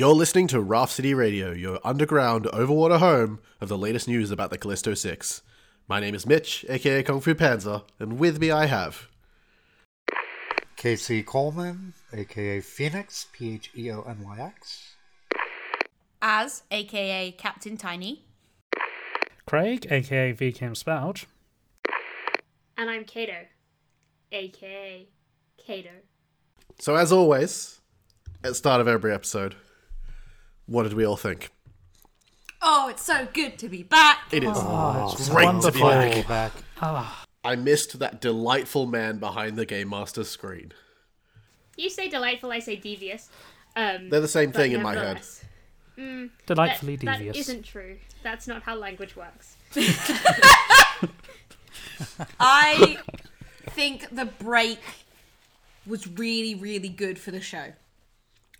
You're listening to Raft City Radio, your underground, overwater home of the latest news about the Callisto 6. My name is Mitch, aka Kung Fu Panzer, and with me I have. Casey Coleman, aka Phoenix, P H E O N Y X. As, aka Captain Tiny. Craig, aka VCam Spout. And I'm Kato, aka Kato. So, as always, at the start of every episode, what did we all think? Oh, it's so good to be back. It is Oh, it's great to be wonderful. back. Back. I missed that delightful man behind the Game Master screen. You say delightful, I say devious. Um, They're the same thing in my head. nevertheless, that- Delightfully that devious. isn't true. That's not how language works. I think the break was really, really good for the show.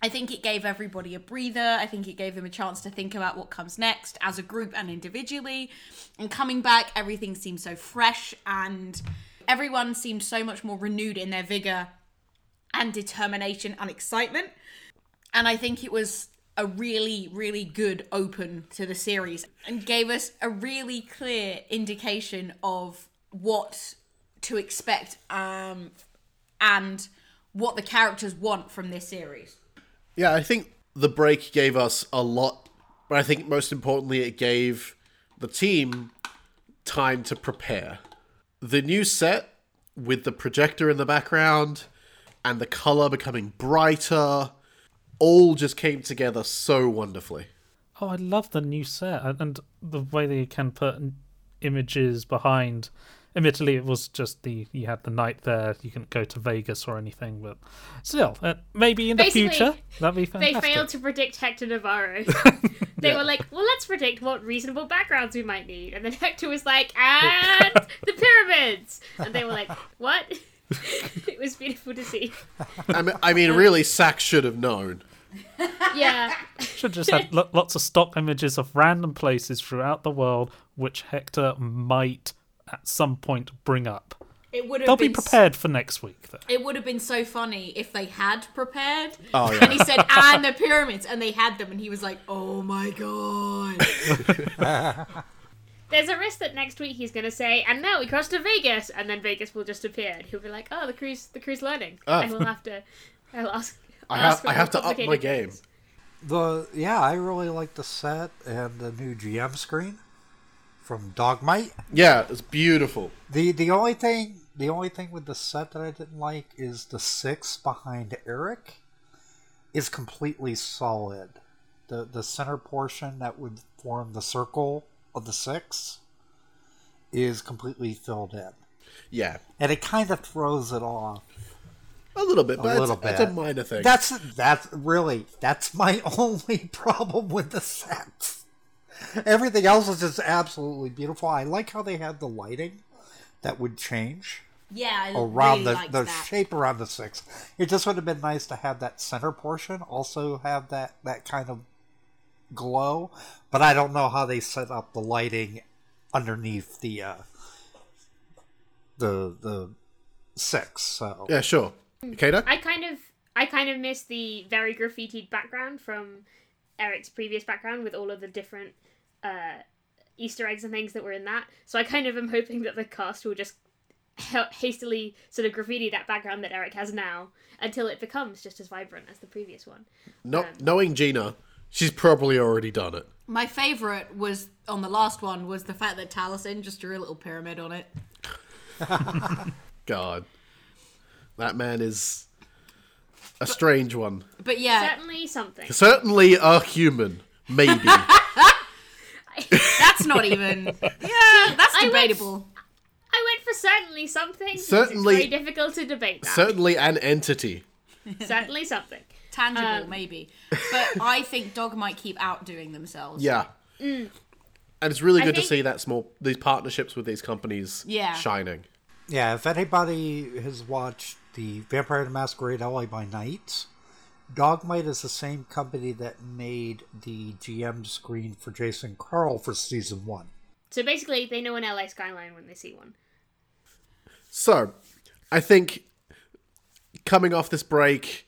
I think it gave everybody a breather. I think it gave them a chance to think about what comes next as a group and individually. And coming back, everything seemed so fresh and everyone seemed so much more renewed in their vigor and determination and excitement. And I think it was a really, really good open to the series and gave us a really clear indication of what to expect um, and what the characters want from this series. Yeah, I think the break gave us a lot, but I think most importantly, it gave the team time to prepare. The new set with the projector in the background and the color becoming brighter all just came together so wonderfully. Oh, I love the new set and, the way they can put images behind. Admittedly, it was just the you had the night there. You couldn't go to Vegas or anything, but still, uh, maybe in the Basically, future that'd be fantastic. They failed to predict Hector Navarro. they were like, well, let's predict what reasonable backgrounds we might need. And then Hector was like, and the pyramids. And they were like, what? it was beautiful to see. I mean, I mean really, Sax should have known. Yeah. Should just had lo- lots of stock images of random places throughout the world, which Hector might at some point bring up. It would have They'll be been prepared for next week, though. It would have been so funny if they had prepared. Oh, yeah. And he said, and the pyramids, and they had them, and he was like, oh my god. There's a risk that next week he's going to say, and now we cross to Vegas. And then Vegas will just appear. And he'll be like, oh, the crew's, the crew's learning. Ah. And we'll have to, I'll ask. I ask have, for I have to up my game. things. The yeah, I really like the set and the new GM screen from Dogmite. Yeah, it's beautiful. The the only thing the only thing with the set that I didn't like is the six behind Eric is completely solid. The the center portion that would form the circle of the six is completely filled in. Yeah, And it kind of throws it off. a little bit, but little it's, it's a minor thing. That's that's really that's my only problem with the sets. Everything else is just absolutely beautiful. I like how they had the lighting that would change Yeah, I around really the the that. shape around the six. It just would have been nice to have that center portion also have that that kind of glow, but I don't know how they set up the lighting underneath the uh the the six. So yeah, sure. Kato? I kind of I kind of miss the very graffitied background from Eric's previous background with all of the different uh, Easter eggs and things that were in that. So I kind of am hoping that the cast will just hastily sort of graffiti that background that Eric has now until it becomes just as vibrant as the previous one. No, knowing Gina, she's probably already done it. My favourite was, on the last one, was the fact that Taliesin just drew a little pyramid on it. God, that man is a strange one. But yeah, Certainly something. Certainly a human, maybe. that's not even... Yeah, that's I went- debatable. I went for certainly something. Certainly- it's very difficult to debate that. Certainly an entity. certainly something. Tangible, Um, maybe. But I think Dogmite keep outdoing themselves. Yeah. And it's really I good to see that small these partnerships with these companies Yeah. shining. Yeah, if anybody has watched the Vampire the Masquerade LA by Night, Dogmite is the same company that made the GM screen for Jason Carl for season one. So basically, they know an LA skyline when they see one. So, I think coming off this break,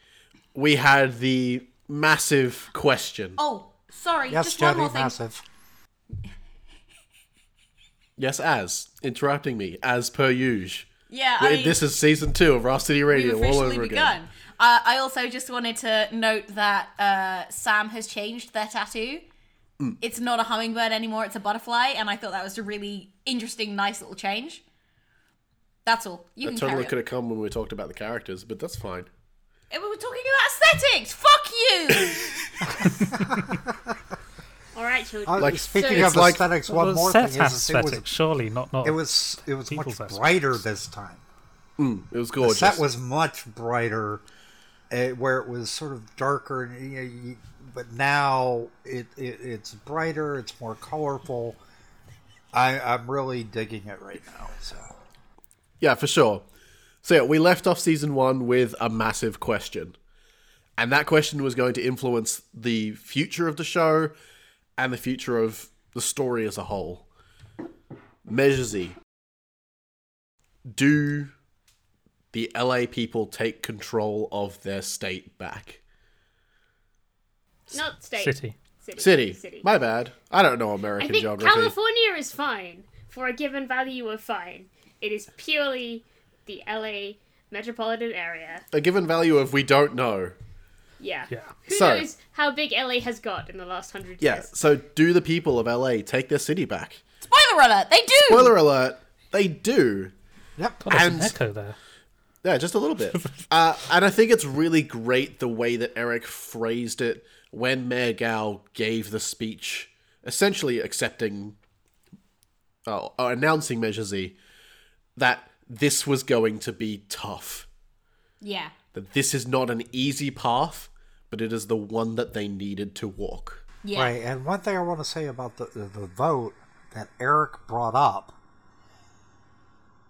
we had the massive question. Oh, sorry. Yes, just one more Jenny, thing. massive. Yes, as interrupting me as per usual. Yeah, I mean, this is season two of Raft City Radio all over begun. again. Uh, I also just wanted to note that uh, Sam has changed their tattoo. Mm. It's not a hummingbird anymore; it's a butterfly, and I thought that was a really interesting, nice little change. That's all. You That can totally carry could have come when we talked about the characters, but that's fine. Eh, We were talking about aesthetics. Fuck you. All right, children. Uh, Like- speaking it's of like- aesthetics, Well, one more set thing is, is it aesthetic, was surely not not. it was it was much People's aesthetics. brighter this time. It was gorgeous. The set was much brighter, uh, where it was sort of darker, and you you, but now it, it it's brighter. It's more colorful. I I'm really digging it right now. So Yeah, for sure. So yeah, we left off season one with a massive question. And that question was going to influence the future of the show and the future of the story as a whole. Measure Z. Do the LA people take control of their state back? Not state. City. City. City. My bad. I don't know American I American think geography. California is fine for a given value of fine. It is purely the LA metropolitan area. A given value of we don't know. Yeah. Yeah. Who So- knows how big LA has got in the last hundred Yeah, years? Yeah. So do the people of LA take their city back? Spoiler alert: They do. Spoiler alert, they do. yep. God, there's And- an echo there. Yeah, just a little bit. uh, and I think it's really great the way that Eric phrased it when Mayor Gao gave the speech, essentially accepting, oh, uh, announcing Measure Z, that this was going to be tough. Yeah. That this is not an easy path, but it is the one that they needed to walk. Yeah. Right, and one thing I want to say about the, the, the vote that Eric brought up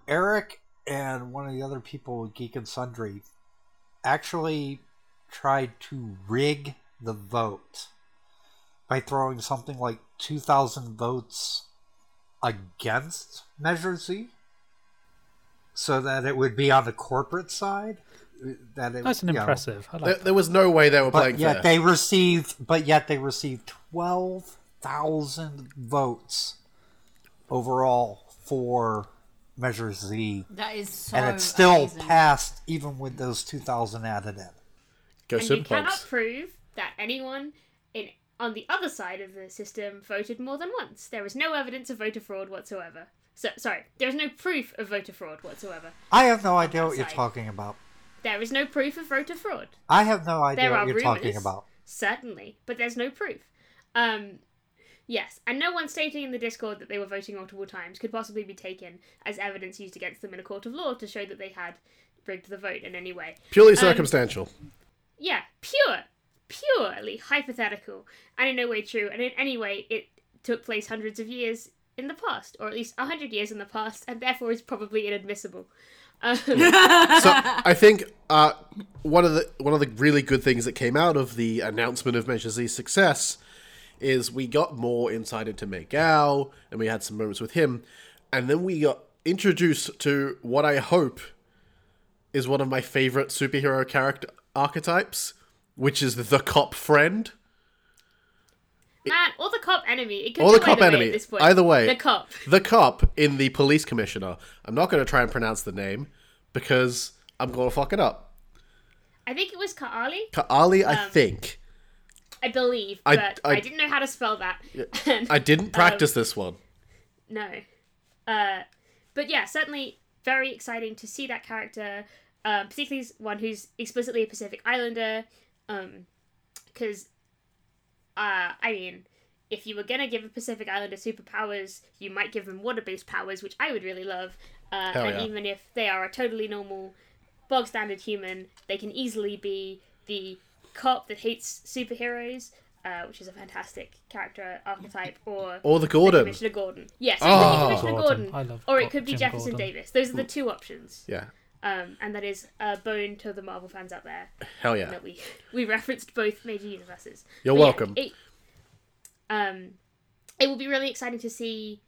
Eric and one of the other people with Geek and Sundry actually tried to rig the vote by throwing something like 2,000 votes against Measure Z so that it would be on the corporate side. That it, Nice and you know, impressive. I There, that. there was no way they were but playing yet fair. they received, but yet they received twelve thousand votes overall for Measure Z, That is so. and it still amazing. passed even with those two thousand added in. Go And you cannot prove that anyone in on the other side of the system voted more than once. There is no evidence of voter fraud whatsoever. So sorry, there is no proof of voter fraud whatsoever. I have no idea what you're talking about. There is no proof of voter fraud. I have no idea There what are you're rumors, talking about. certainly, but there's no proof. Um, yes, and no one stating in the Discord that they were voting multiple times could possibly be taken as evidence used against them in a court of law to show that they had rigged the vote in any way. Purely circumstantial. Yeah, pure, purely hypothetical, and in no way true. And in any way, it took place hundreds of years in the past, or at least a hundred years in the past, and therefore is probably inadmissible. Um, so I think uh, one of the one of the really good things that came out of the announcement of Measure Z's success is we got more insight into Mayor Gao, and we had some moments with him, and then we got introduced to what I hope is one of my favorite superhero character archetypes, which is the cop friend. man, or the cop enemy. It could Or the cop either way enemy. At this point. Either way. the cop. The cop in the police commissioner. I'm not going to try and pronounce the name because I'm going to fuck it up. I think it was Kaali. Kaali, I Um, think. I believe, I- but I, I- didn't know how to spell that. And, I didn't practice this one. no. Uh, but yeah, certainly very exciting to see that character, um, particularly one who's explicitly a Pacific Islander. Because, uh, I mean, if you were gonna give a Pacific Islander superpowers, you might give them water-based powers, which I would really love. Uh, and yeah. even if they are a totally normal, bog standard human, they can easily be the cop that hates superheroes. Uh, which is a fantastic character archetype, or Or the Gordon. Commissioner Gordon. Yes, Oh. could Commissioner Gordon. Gordon, I love or it could be Jim Jefferson Gordon. Davis. Those are the two options, Yeah. um, and that is a bone to the Marvel fans out there Hell yeah. that we we referenced both major universes. You're But yeah, welcome. it, um, it will be really exciting to see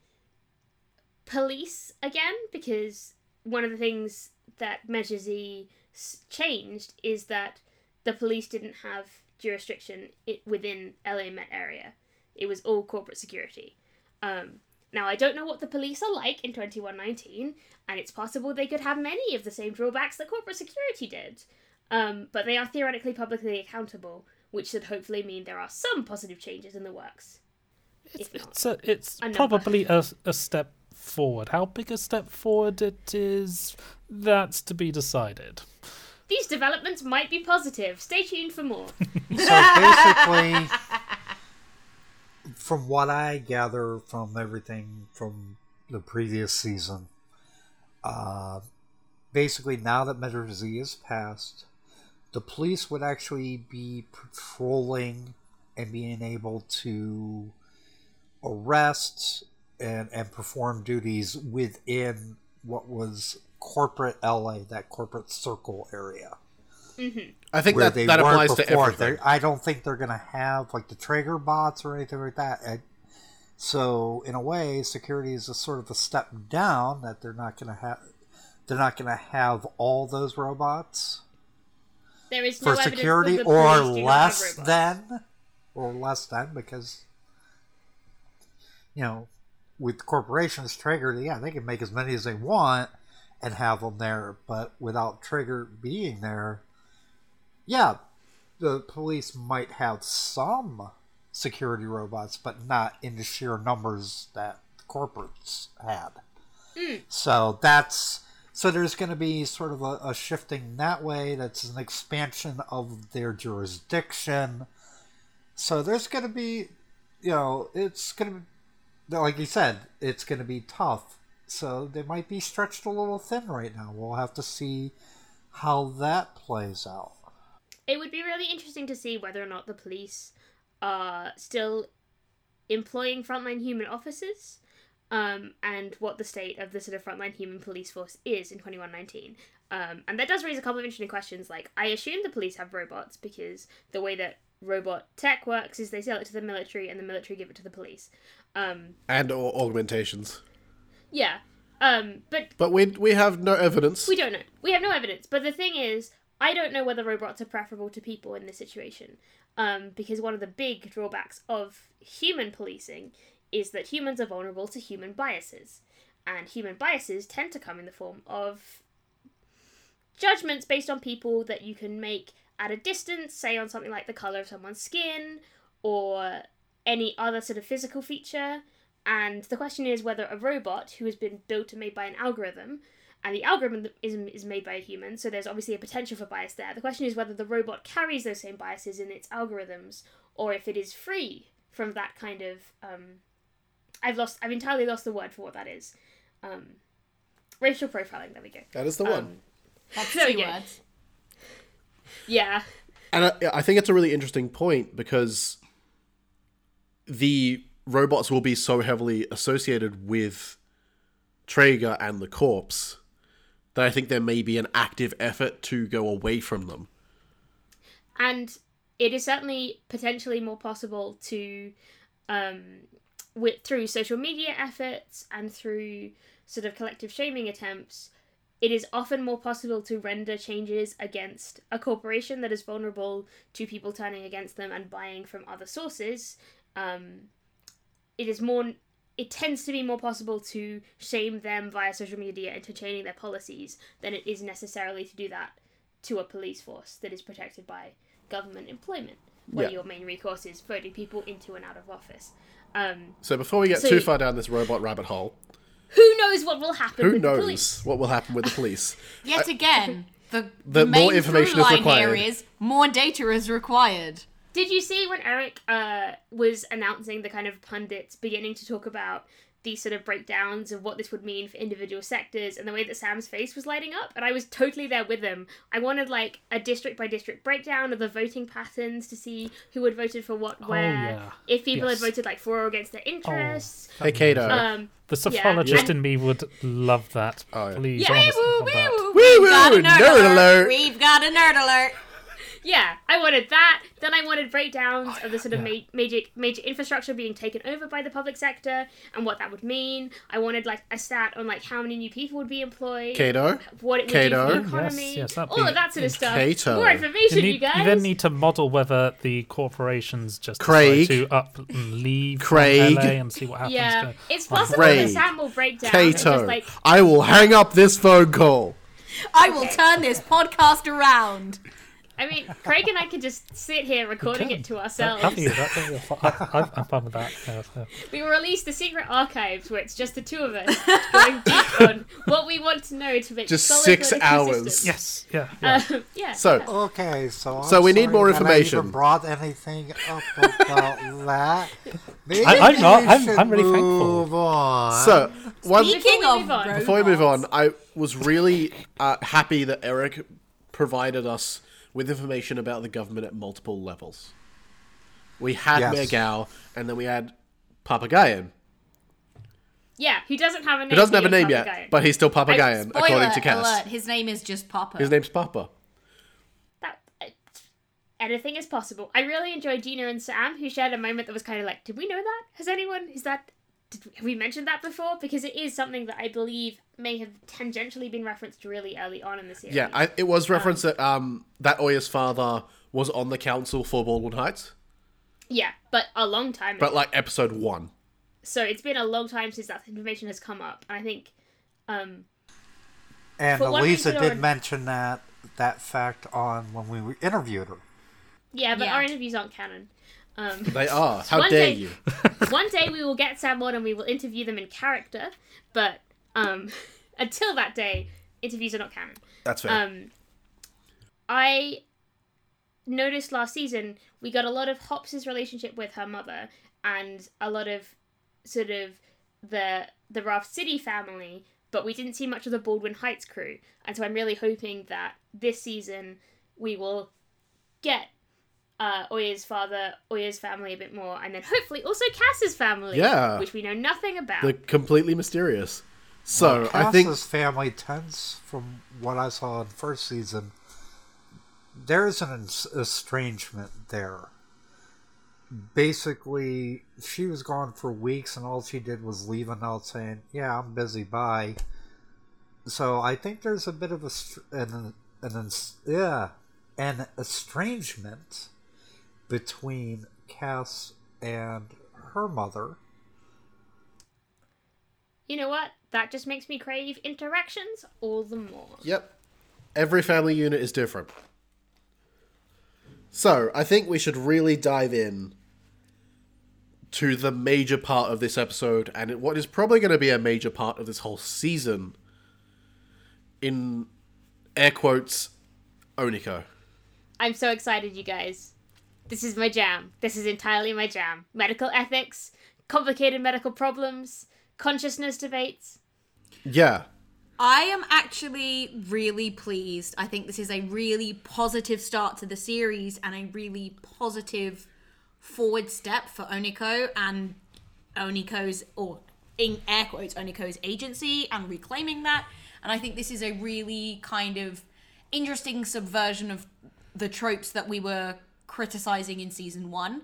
police again because one of the things that Measure Z s- changed is that the police didn't have jurisdiction within LA Met area. It was all corporate security. Um, now, I don't know what the police are like in 2119, and it's possible they could have many of the same drawbacks that corporate security did. Um, but they are theoretically publicly accountable, which should hopefully mean there are some positive changes in the works. Not, It's a, it's A probably a, a step forward. How big a step forward it is, that's to be decided. These developments might be positive. Stay tuned for more. So basically, from what I gather from everything from the previous season, uh, basically now that Measure Z is passed, the police would actually be patrolling and being able to arrest and, and perform duties within what was corporate LA, that corporate circle area mm-hmm. I think that, they that weren't applies to before. everything. They're- I don't think they're going to have like the Traeger bots or anything like that. And so, in a way, security is a sort of a step down that they're not going to have. They're not going to have all those robots There is no for security, the or police do not have less than, or less than, because you know, with corporations, Traeger, yeah, they can make as many as they want and have them there, but without Traeger being there, yeah, the police might have some security robots, but not in the sheer numbers that corporates had. Hmm. So that's so there's going to be sort of a, a shifting that way. That's an expansion of their jurisdiction. So there's going to be, you know, it's going to be, like you said, it's going to be tough. So they might be stretched a little thin right now. We'll have to see how that plays out. It would be really interesting to see whether or not the police are still employing frontline human officers um, and what the state of the sort of frontline human police force is in 2119. Um, and that does raise a couple of interesting questions. Like, I assume the police have robots because the way that robot tech works is they sell it to the military and the military give it to the police. Um, and or augmentations. Yeah. Um, but But we we have no evidence. We don't know. We have no evidence. But the thing is, I don't know whether robots are preferable to people in this situation. Um, because one of the big drawbacks of human policing is that humans are vulnerable to human biases. And human biases tend to come in the form of judgments based on people that you can make at a distance, say on something like the color of someone's skin or any other sort of physical feature. And the question is whether a robot who has been built and made by an algorithm, and the algorithm is, is made by a human, so there's obviously a potential for bias there. The question is whether the robot carries those same biases in its algorithms, or if it is free from that kind of. Um, I've lost. I've entirely lost the word for what that is. Um, racial profiling. There we go. that is the one. Um, That's There we two go. words. yeah. And I, I think it's a really interesting point because the robots will be so heavily associated with Traeger and the corpse that I think there may be an active effort to go away from them. and it is certainly potentially more possible to um with through social media efforts and through sort of collective shaming attempts it is often more possible to render changes against a corporation that is vulnerable to people turning against them and buying from other sources um, it is more it tends to be more possible to shame them via social media into changing their policies than it is necessarily to do that to a police force that is protected by government employment, where Yeah. your main recourse is voting people into and out of office. Um, So before we get So- too far down this robot rabbit hole, who knows what will happen who with the knows police? what will happen with the police? Yet again, the, The the, more information is required. here is more data is required. Did you see when Eric uh, was announcing the kind of pundits beginning to talk about these sort of breakdowns of what this would mean for individual sectors and the way that Sam's face was lighting up? And I was totally there with him. I wanted like a district by district breakdown of the voting patterns to see who had voted for what where. yeah. If people Yes. had voted like for or against their interests. Hey, Kato. Um, The Yeah. sociologist And- in me would love that. Oh, yeah. Please, Yeah, honest Woo, on woo, that. woo, Woo, We've got a woo, nerd, nerd alert. alert. We've got a nerd alert. Yeah, I wanted that. Then I wanted breakdowns oh, of the sort of yeah. ma- major major infrastructure being taken over by the public sector and what that would mean. I wanted like a stat on like how many new people would be employed, Kato. what it would Kato. do for Yes, the economy, yes, that'd all be of that sort of stuff. Kato. More You, information, you, need, guys. you then need to model whether the corporations just Craig. to up and leave from Craig. LA and see what happens. yeah, to- it's possible Craig. that Sam will break down. and Kato, Just like I will hang up this phone call. I will turn this podcast around. I mean, Craig and I could just sit here recording it to ourselves. that'd be- that'd fun. I, I'm- I'm fun with that. Yeah, yeah. We will release the secret archives where it's just the two of us going deep on what we want to know to make Just solid six hours. systems. Yes, yeah, yeah. Um, yeah. So, Okay, so I'm So we need more that I information. even brought anything up about that. Maybe I- I'm not- I'm- I'm really thankful. on. so one Speaking Before we of move on- before we move on, I was really uh, happy that Eric provided us with information about the government at multiple levels. We had Yes. Mayor Gao, and then we had Papagayan, Yeah, who doesn't have a name? who doesn't have a name you're yet, but he's still Papagayan, Spoiler according to Cass. alert, his name is just Papa. His name's Papa. that, uh, anything is possible. I really enjoyed Gina and Sam, who shared a moment that was kind of like, did we know that? Has anyone? Is that? Did we, have we mentioned that before? Because it is something that I believe may have tangentially been referenced really early on in the series. Yeah, I, it was referenced that um that Oya's father was on the council for Baldwin Heights, yeah, but a long time. but ago. like episode one. so it's been a long time since that information has come up, and I think. Um, and for one Elisa did an- mention that that fact on when we interviewed her. yeah, but Yeah. our interviews aren't canon. Um, They are. How dare day- you? one day we will get Sam on and we will interview them in character, but um, until that day, interviews are not canon. That's fair. Um, I noticed last season we got a lot of Hops's relationship with her mother and a lot of sort of the the Raft City family, but we didn't see much of the Baldwin Heights crew. And so I'm really hoping that this season we will get uh, Oya's father, Oya's family a bit more, and then hopefully also Cass's family, Yeah. which we know nothing about. the completely mysterious. So I think Cass's family tends, from what I saw in the first season, there's an estrangement there. Basically, she was gone for weeks, and all she did was leave a note saying, "Yeah, I'm busy. Bye." So I think there's a bit of a str- an an yeah an estrangement between Cass and her mother. you know what? That just makes me crave interactions all the more. Yep. Every family unit is different. So, I think we should really dive in to the major part of this episode and what is probably going to be a major part of this whole season. In air quotes, Oniko. I'm so excited, you guys. This is my jam. This is entirely my jam. Medical ethics, complicated medical problems, consciousness debates. Yeah. I am actually really pleased. I think this is a really positive start to the series and a really positive forward step for Oniko and Oniko's, or in air quotes, Oniko's agency and reclaiming that. And I think this is a really kind of interesting subversion of the tropes that we were criticizing in season one.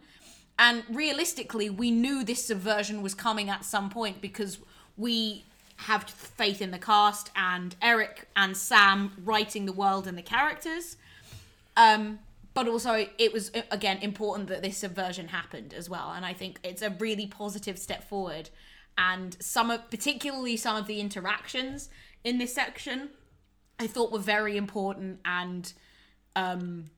And realistically, we knew this subversion was coming at some point because we have faith in the cast and Eric and Sam writing the world and the characters. Um, but also, it was uh, again important that this subversion happened as well, and I think it's a really positive step forward. And some of, particularly some of the interactions in this section, I thought were very important and um,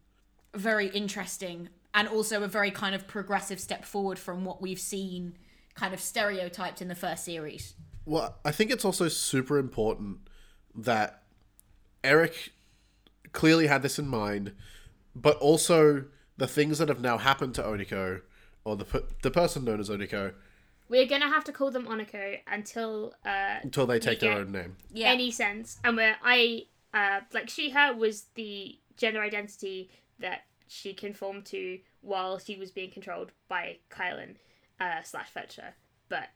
very interesting, and also a very kind of progressive step forward from what we've seen, kind of stereotyped in the first series. Well, I think it's also super important that Eric clearly had this in mind, but also the things that have now happened to Oniko, or the per- the person known as Oniko, We're gonna have to call them Oniko until uh, until they take their own name. Yeah. any sense. And where I uh, like she her was the gender identity that she conformed to while she was being controlled by Kylan uh, slash Fletcher. But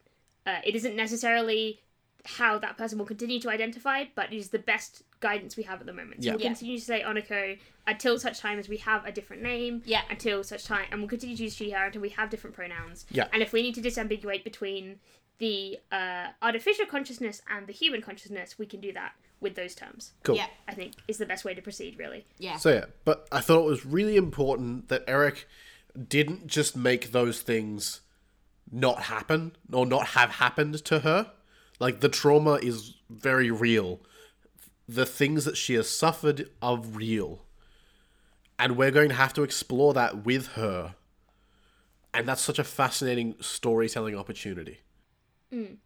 uh, it isn't necessarily how that person will continue to identify, but it is the best guidance we have at the moment. So Yeah. we'll Yeah. continue to say Oniko until such time as we have a different name. Yeah. Until such time, and we'll continue to use she, her until we have different pronouns. Yeah. And if we need to disambiguate between the uh, artificial consciousness and the human consciousness, we can do that with those terms. Cool. Yeah. I think is the best way to proceed, really. Yeah. So yeah, but I thought it was really important that Eric didn't just make those things not happen or not have happened to her. Like the trauma is very real. The things that she has suffered are real. And we're going to have to explore that with her. And that's such a fascinating storytelling opportunity. Mm.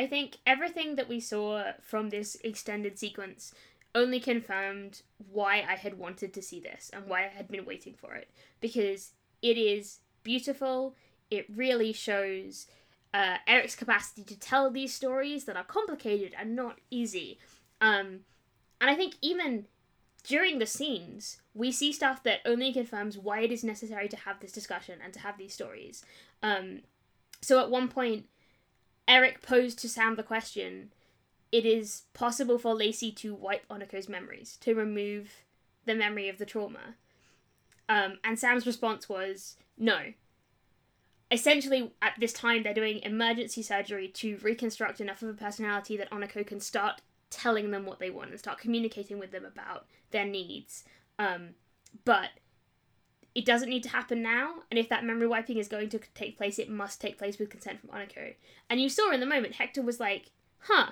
I think everything that we saw from this extended sequence only confirmed why I had wanted to see this and why I had been waiting for it. Because it is beautiful, it really shows uh, Eric's capacity to tell these stories that are complicated and not easy. Um, and I think even during the scenes, we see stuff that only confirms why it is necessary to have this discussion and to have these stories. Um, so at one point, Eric posed to Sam the question it is possible for Lacey to wipe Oniko's memories, to remove the memory of the trauma. Um, and Sam's response was no. Essentially, at this time, they're doing emergency surgery to reconstruct enough of a personality that Oniko can start telling them what they want and start communicating with them about their needs. Um, but it doesn't need to happen now, and if that memory wiping is going to take place, it must take place with consent from Oniko. And you saw in the moment, Hector was like, huh.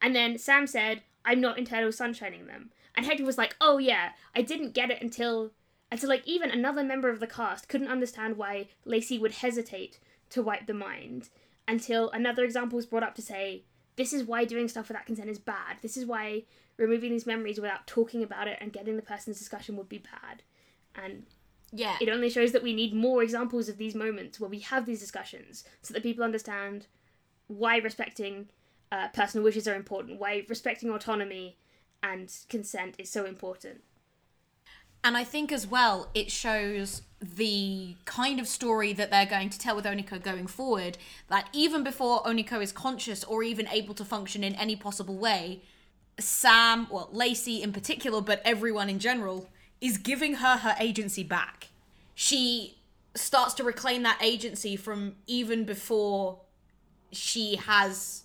And then Sam said, I'm not internal sunshining them. And Hector was like, oh yeah, I didn't get it until until like even another member of the cast couldn't understand why Lacey would hesitate to wipe the mind until another example was brought up to say, this is why doing stuff without consent is bad. This is why removing these memories without talking about it and getting the person's discussion would be bad. And Yeah. it only shows that we need more examples of these moments where we have these discussions so that people understand why respecting uh, personal wishes are important, why respecting autonomy and consent is so important. And I think as well, it shows the kind of story that they're going to tell with Oniko going forward. That even before Oniko is conscious or even able to function in any possible way, Sam, well, Lacey in particular, but everyone in general, is giving her her agency back. She starts to reclaim that agency from even before she has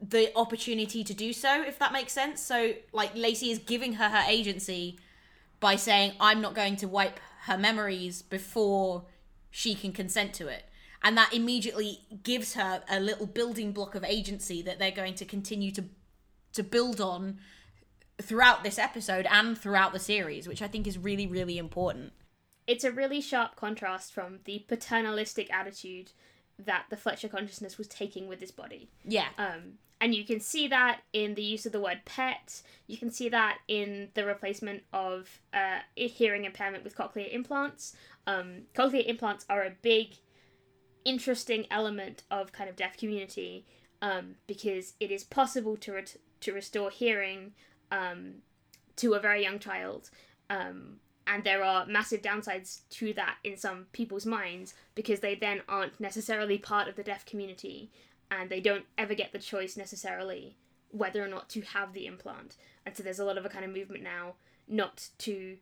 the opportunity to do so, if that makes sense. So, like, Lacey is giving her her agency by saying, I'm not going to wipe her memories before she can consent to it. And that immediately gives her a little building block of agency that they're going to continue to to build on throughout this episode and throughout the series, which I think is really, really important. It's a really sharp contrast from the paternalistic attitude that the Fletcher consciousness was taking with this body. Yeah. Um, and you can see that in the use of the word pet. You can see that in the replacement of uh, hearing impairment with cochlear implants. Um, cochlear implants are a big, interesting element of kind of deaf community um, because it is possible to ret- to restore hearing um, to a very young child. Um, and there are massive downsides to that in some people's minds because they then aren't necessarily part of the deaf community and they don't ever get the choice necessarily whether or not to have the implant. And so there's a lot of a kind of movement now not to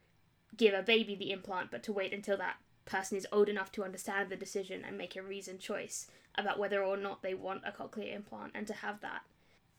give a baby the implant, but to wait until that person is old enough to understand the decision and make a reasoned choice about whether or not they want a cochlear implant and to have that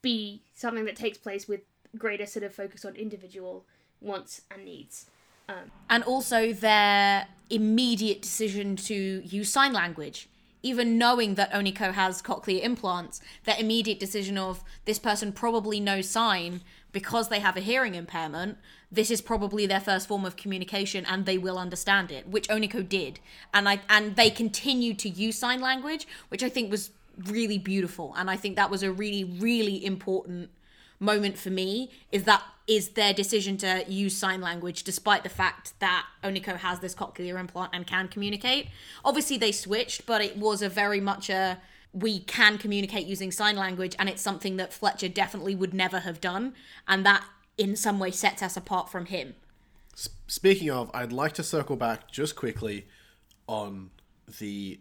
be something that takes place with greater sort of focus on individual wants and needs. Um, and also their immediate decision to use sign language. Even knowing that Oniko has cochlear implants, their immediate decision of this person probably knows sign because they have a hearing impairment. This is probably their first form of communication, and they will understand it, which Oniko did, and I and they continued to use sign language, which I think was really beautiful, and I think that was a really really important moment for me is that is their decision to use sign language despite the fact that Oniko has this cochlear implant and can communicate. Obviously they switched, but it was a very much a we can communicate using sign language and it's something that Fletcher definitely would never have done and that in some way sets us apart from him. Speaking of, I'd like to circle back just quickly on the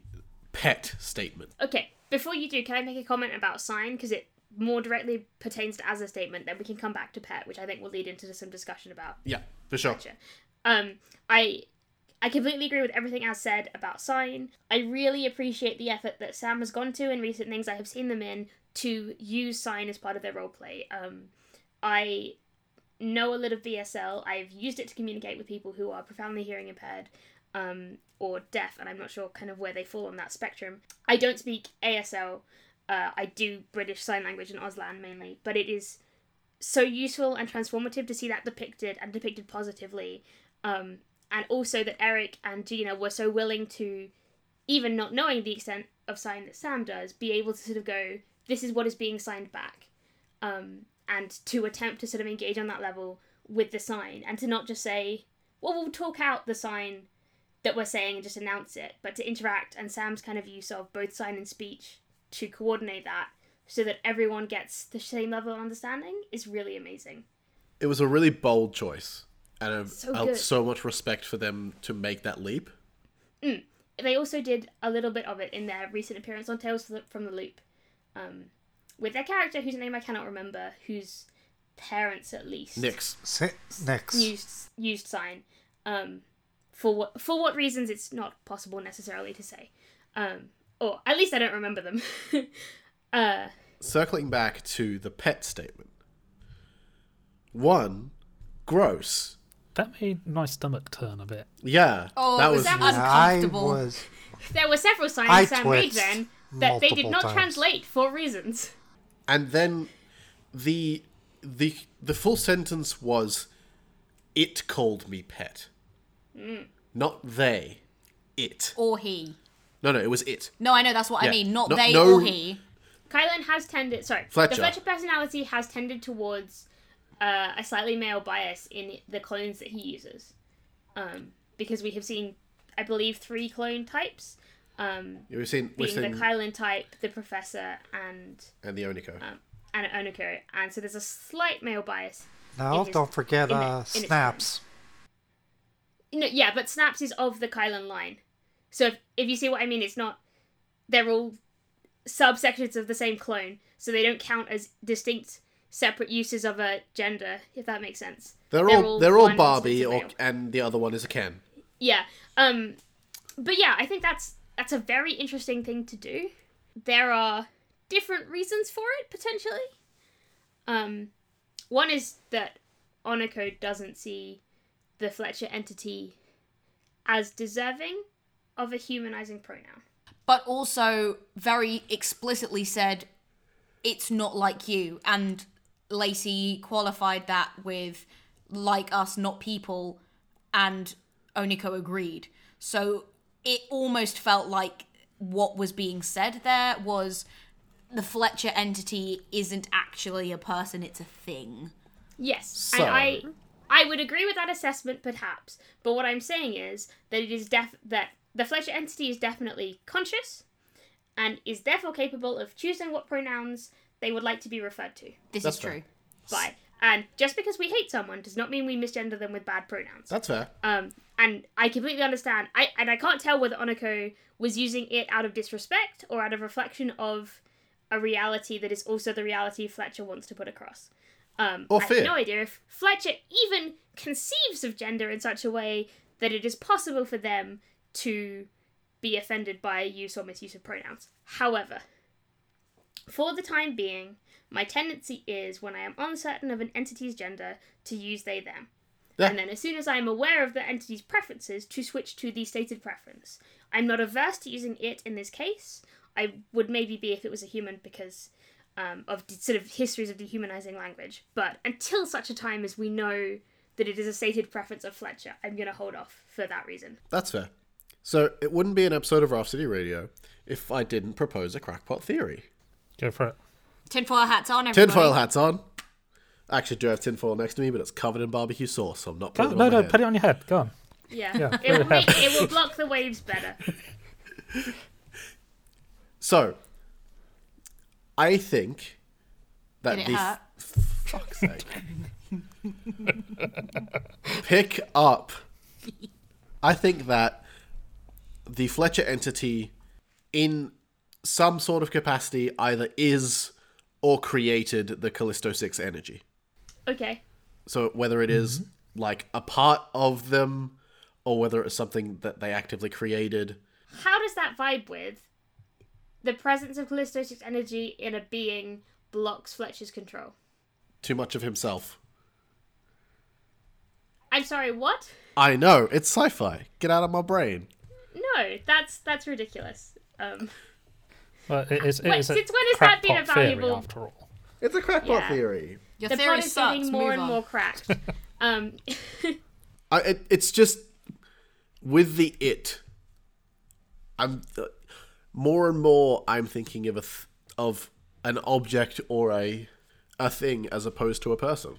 pet statement. Okay, before you do, can I make a comment about sign because it more directly pertains to as a statement, then we can come back to pet, which I think will lead into some discussion about Yeah, for sure. Gotcha. Um, I I completely agree with everything as said about Sign. I really appreciate the effort that Sam has gone to in recent things I have seen them in to use Sign as part of their roleplay. Um, I know a little of BSL. I've used it to communicate with people who are profoundly hearing impaired um, or deaf, and I'm not sure kind of where they fall on that spectrum. I don't speak ASL. Uh, I do British Sign Language and Auslan mainly, but it is so useful and transformative to see that depicted and depicted positively. Um, and also that Eric and Gina were so willing to, even not knowing the extent of sign that Sam does, be able to sort of go, this is what is being signed back. Um, and to attempt to sort of engage on that level with the sign and to not just say, well, we'll talk out the sign that we're saying and just announce it, but to interact and Sam's kind of use of both sign and speech to coordinate that so that everyone gets the same level of understanding is really amazing. It was a really bold choice, and a, So a- good. so much respect for them to make that leap. they also did a little bit of it in their recent appearance on Tales from the Loop, um, with their character whose name I cannot remember, whose parents at least Nix. Si- Nix. used used sign. Um, for what for what reasons it's not possible necessarily to say, um, or at least I don't remember them. uh, Circling back to the pet statement. One, gross. That made my stomach turn a bit. Yeah, Oh, that was was that I uncomfortable. was. there were several signs I Sam made then that they did not times. translate for reasons. and then the the the full sentence was it called me pet not they it Or he. No no it was it No, I know that's what I mean. Not No- they no- or he. Kylan has tended, sorry, Fletcher. the Fletcher personality has tended towards uh, a slightly male bias in the clones that he uses, um, because we have seen, I believe, three clone types, um, we've seen we've being the seen Kylan type, the Professor, and and the oniko um, and Oniko, and so there's a slight male bias. No, his- don't forget in the- uh, snaps. No, yeah, but Snaps is of the Kylan line, so if, if you see what I mean, it's not. They're all subsections of the same clone, so they don't count as distinct separate uses of a gender, if that makes sense. they're, they're all all they're all barbie or and the other one is a ken Yeah. Um but yeah, I think that's that's a very interesting thing to do. There are different reasons for it potentially. Um one is that Oniko doesn't see the Fletcher entity as deserving of a humanizing pronoun. But also very explicitly said it's not like you. And Lacey qualified that with like us, not people, and Oniko agreed. So it almost felt like what was being said there was the Fletcher entity isn't actually a person, it's a thing. Yes, So- and I I would agree with that assessment perhaps, but what I'm saying is that it is def that the Fletcher entity is definitely conscious and is therefore capable of choosing what pronouns they would like to be referred to This That's is true. by. And just because we hate someone does not mean we misgender them with bad pronouns. that's fair Um, and I completely understand. I and I can't tell whether Oniko was using it out of disrespect or out of reflection of a reality that is also the reality Fletcher wants to put across. Um, Or I fear. have no idea if Fletcher even conceives of gender in such a way that it is possible for them to be offended by use or misuse of pronouns. However, for the time being, my tendency is when I am uncertain of an entity's gender to use they them. Yeah. And then as soon as I am aware of the entity's preferences, to switch to the stated preference. I'm not averse to using it in this case. I would maybe be if it was a human because um, of de- sort of histories of dehumanizing language. But until such a time as we know that it is a stated preference of Fletcher, I'm going to hold off for that reason. that's fair so it wouldn't be an episode of Raft City Radio if I didn't propose a crackpot theory Go for it. Tinfoil hats on, everybody. tinfoil hats on I actually do have tinfoil next to me but it's covered in barbecue sauce so I'm not Go, putting it no, on my no, head. put it on your head. Go on. Yeah, Yeah, it, will make, it will block the waves better. So, I think that Did it the hurt? fuck's sake. pick up. I think that the Fletcher entity, in some sort of capacity, either is or created the Callisto 6 energy. Okay. So whether it is mm-hmm. like a part of them or whether it's something that they actively created. How does that vibe with the presence of Callisto 6 energy in a being blocks Fletcher's control? Too much of himself. I'm sorry, what? I know, it's sci-fi. Get out of my brain. No, that's that's ridiculous. Um, Well, it is, it Wait, is since when has that been a crackpot valuable- after all. It's a crackpot Yeah. theory. Your the theory plot is getting more Move and on. more cracked. um, I, it, it's just with the it. I'm uh, more and more. I'm thinking of a th- of an object or a a thing as opposed to a person,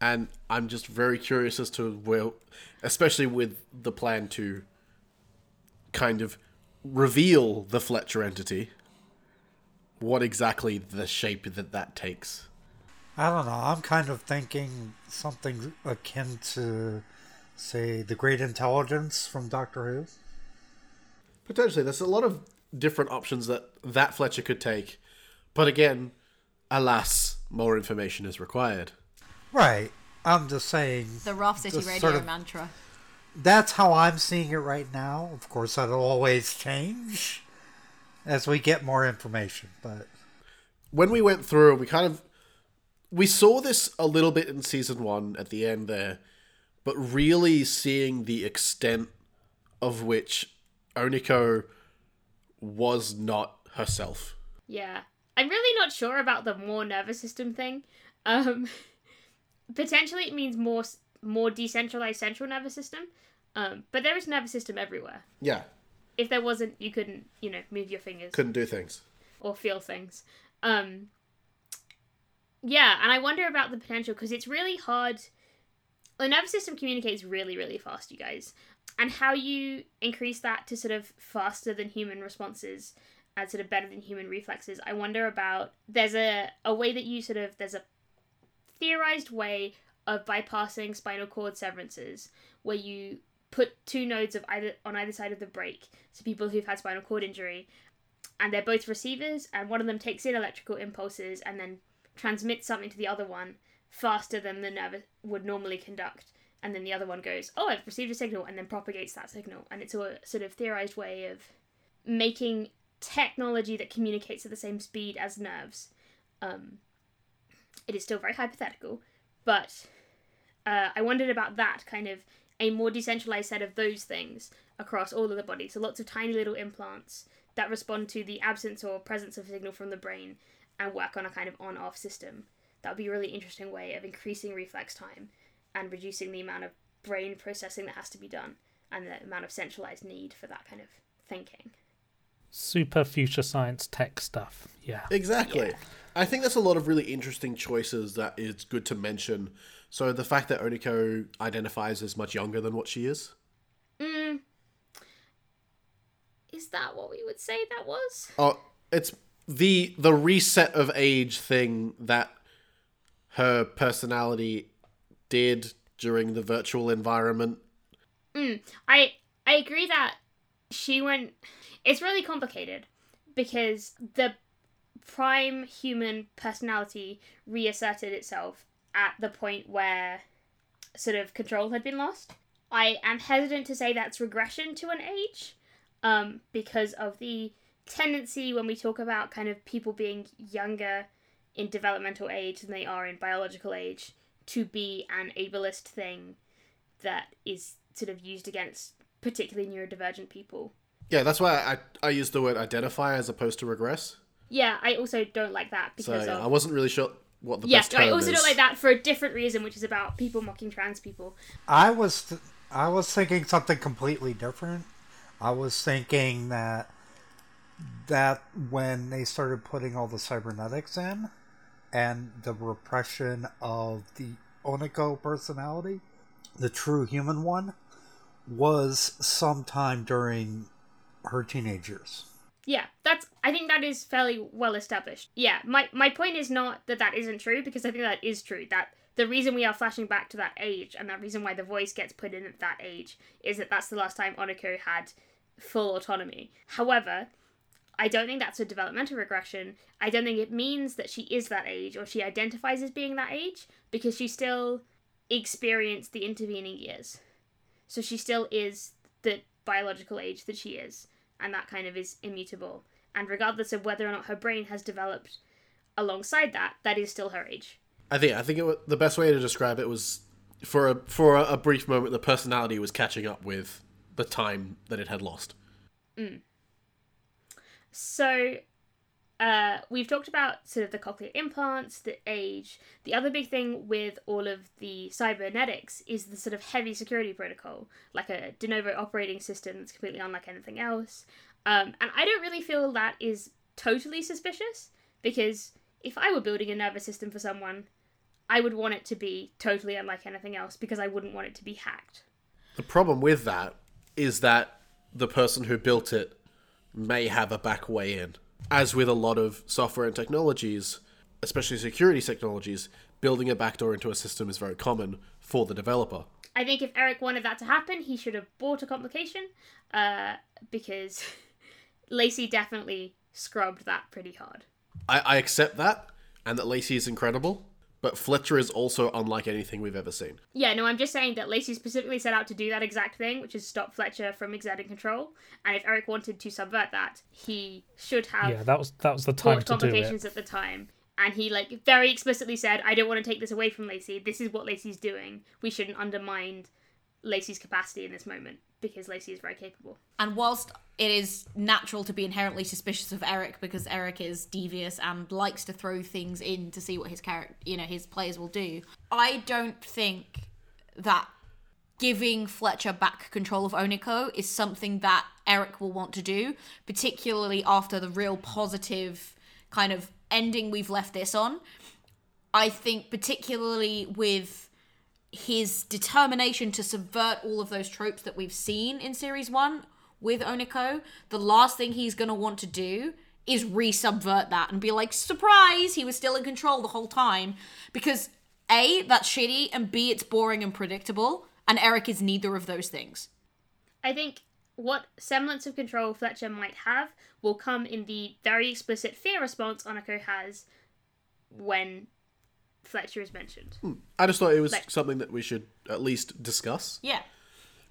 and I'm just very curious as to where, especially with the plan to kind of reveal the Fletcher entity, what exactly the shape that that takes. I don't know. I'm kind of thinking something akin to, say, the Great Intelligence from Doctor Who. Potentially, there's a lot of different options that that Fletcher could take, but again, alas, more information is required. Right. I'm just saying The Raft City Radio sort of- mantra. That's how I'm seeing it right now. Of course, that'll always change as we get more information. But When we went through, we kind of we saw this a little bit in season one at the end there, but really seeing the extent of which Oniko was not herself. yeah, I'm really not sure about the more nervous system thing. Um, potentially, it means more s- more decentralized central nervous system. Um, but there is nervous system everywhere. Yeah, If there wasn't, you couldn't, you know, move your fingers. couldn't do things. or feel things. Um, yeah, and I wonder about the potential because it's really hard. The nervous system communicates really, really fast, you guys, and how you increase that to sort of faster than human responses and sort of better than human reflexes. I wonder about there's a a way that you sort of there's a theorized way of bypassing spinal cord severances where you put two nodes of either on either side of the break so people who've had spinal cord injury and they're both receivers and one of them takes in electrical impulses and then transmits something to the other one faster than the nerve would normally conduct and then the other one goes oh i've received a signal and then propagates that signal. And it's a sort of theorized way of making technology that communicates at the same speed as nerves. Um, it is still very hypothetical but uh, i wondered about that kind of a more decentralized set of those things across all of the body so lots of tiny little implants that respond to the absence or presence of signal from the brain and work on a kind of on off system. That would be a really interesting way of increasing reflex time and reducing the amount of brain processing that has to be done and the amount of centralized need for that kind of thinking. Super future science tech stuff. Yeah. Exactly. I think there's a lot of really interesting choices that it's good to mention. So the fact that Oniko identifies as much younger than what she is. Mm. Is that what we would say that was? Oh, it's the the reset of age thing that her personality did during the virtual environment. I I agree that she went. It's really complicated because the prime human personality reasserted itself at the point where sort of control had been lost. I am hesitant to say that's regression to an age, um, because of the tendency when we talk about kind of people being younger in developmental age than they are in biological age to be an ableist thing that is sort of used against particularly neurodivergent people. Yeah, that's why I I use the word identify as opposed to regress. Yeah, I also don't like that So because yeah, of I wasn't really sure what the yeah, best term I also is. don't like that for a different reason, which is about people mocking trans people. I was th- I was thinking something completely different. I was thinking that that when they started putting all the cybernetics in and the repression of the Oniko personality, the true human one, was sometime during her teenage years. Yeah, that's. I think that is fairly well established. Yeah, my my point is not that that isn't true because I think that is true. That the reason we are flashing back to that age and that reason why the voice gets put in at that age is that that's the last time Oniko had full autonomy. However, I don't think that's a developmental regression. I don't think it means that she is that age or she identifies as being that age because she still experienced the intervening years. So she still is the biological age that she is, and that kind of is immutable. And regardless of whether or not her brain has developed alongside that, that is still her age. I think I think it, wa- the best way to describe it was for a for a, a brief moment the personality was catching up with the time that it had lost. Mm. So, uh, we've talked about sort of the cochlear implants, the age. The other big thing with all of the cybernetics is the sort of heavy security protocol, like a de novo operating system that's completely unlike anything else. Um, and I don't really feel that is totally suspicious because if I were building a nervous system for someone, I would want it to be totally unlike anything else because I wouldn't want it to be hacked. The problem with that is that the person who built it may have a back way in. As with a lot of software and technologies, especially security technologies, building a backdoor into a system is very common for the developer. I think if Eric wanted that to happen, he should have bought a complication, uh, because Lacey definitely scrubbed that pretty hard. I, I accept that, and that Lacey is incredible, but Fletcher is also unlike anything we've ever seen. Yeah, no, I'm just saying that Lacey specifically set out to do that exact thing, which is stop Fletcher from exerting control. And if Eric wanted to subvert that, he should have Yeah, that was that was the time bought to do complications it. at the time. And he like very explicitly said, "I don't want to take this away from Lacey. This is what Lacey's doing. We shouldn't undermine Lacey's capacity in this moment because Lacey is very capable." And whilst it is natural to be inherently suspicious of Eric because Eric is devious and likes to throw things in to see what his character, you know, his players will do, I don't think that giving Fletcher back control of Oniko is something that Eric will want to do, particularly after the real positive kind of ending we've left this on. I think particularly with his determination to subvert all of those tropes that we've seen in series one with Oniko, the last thing he's to want to do is re-subvert that and be like, surprise, he was still in control the whole time. Because A, that's shitty, and B, it's boring and predictable, and Eric is neither of those things. I think what semblance of control Fletcher might have will come in the very explicit fear response Oniko has when Fletcher is mentioned. Hmm. I just thought it was Like- something that we should at least discuss. Yeah.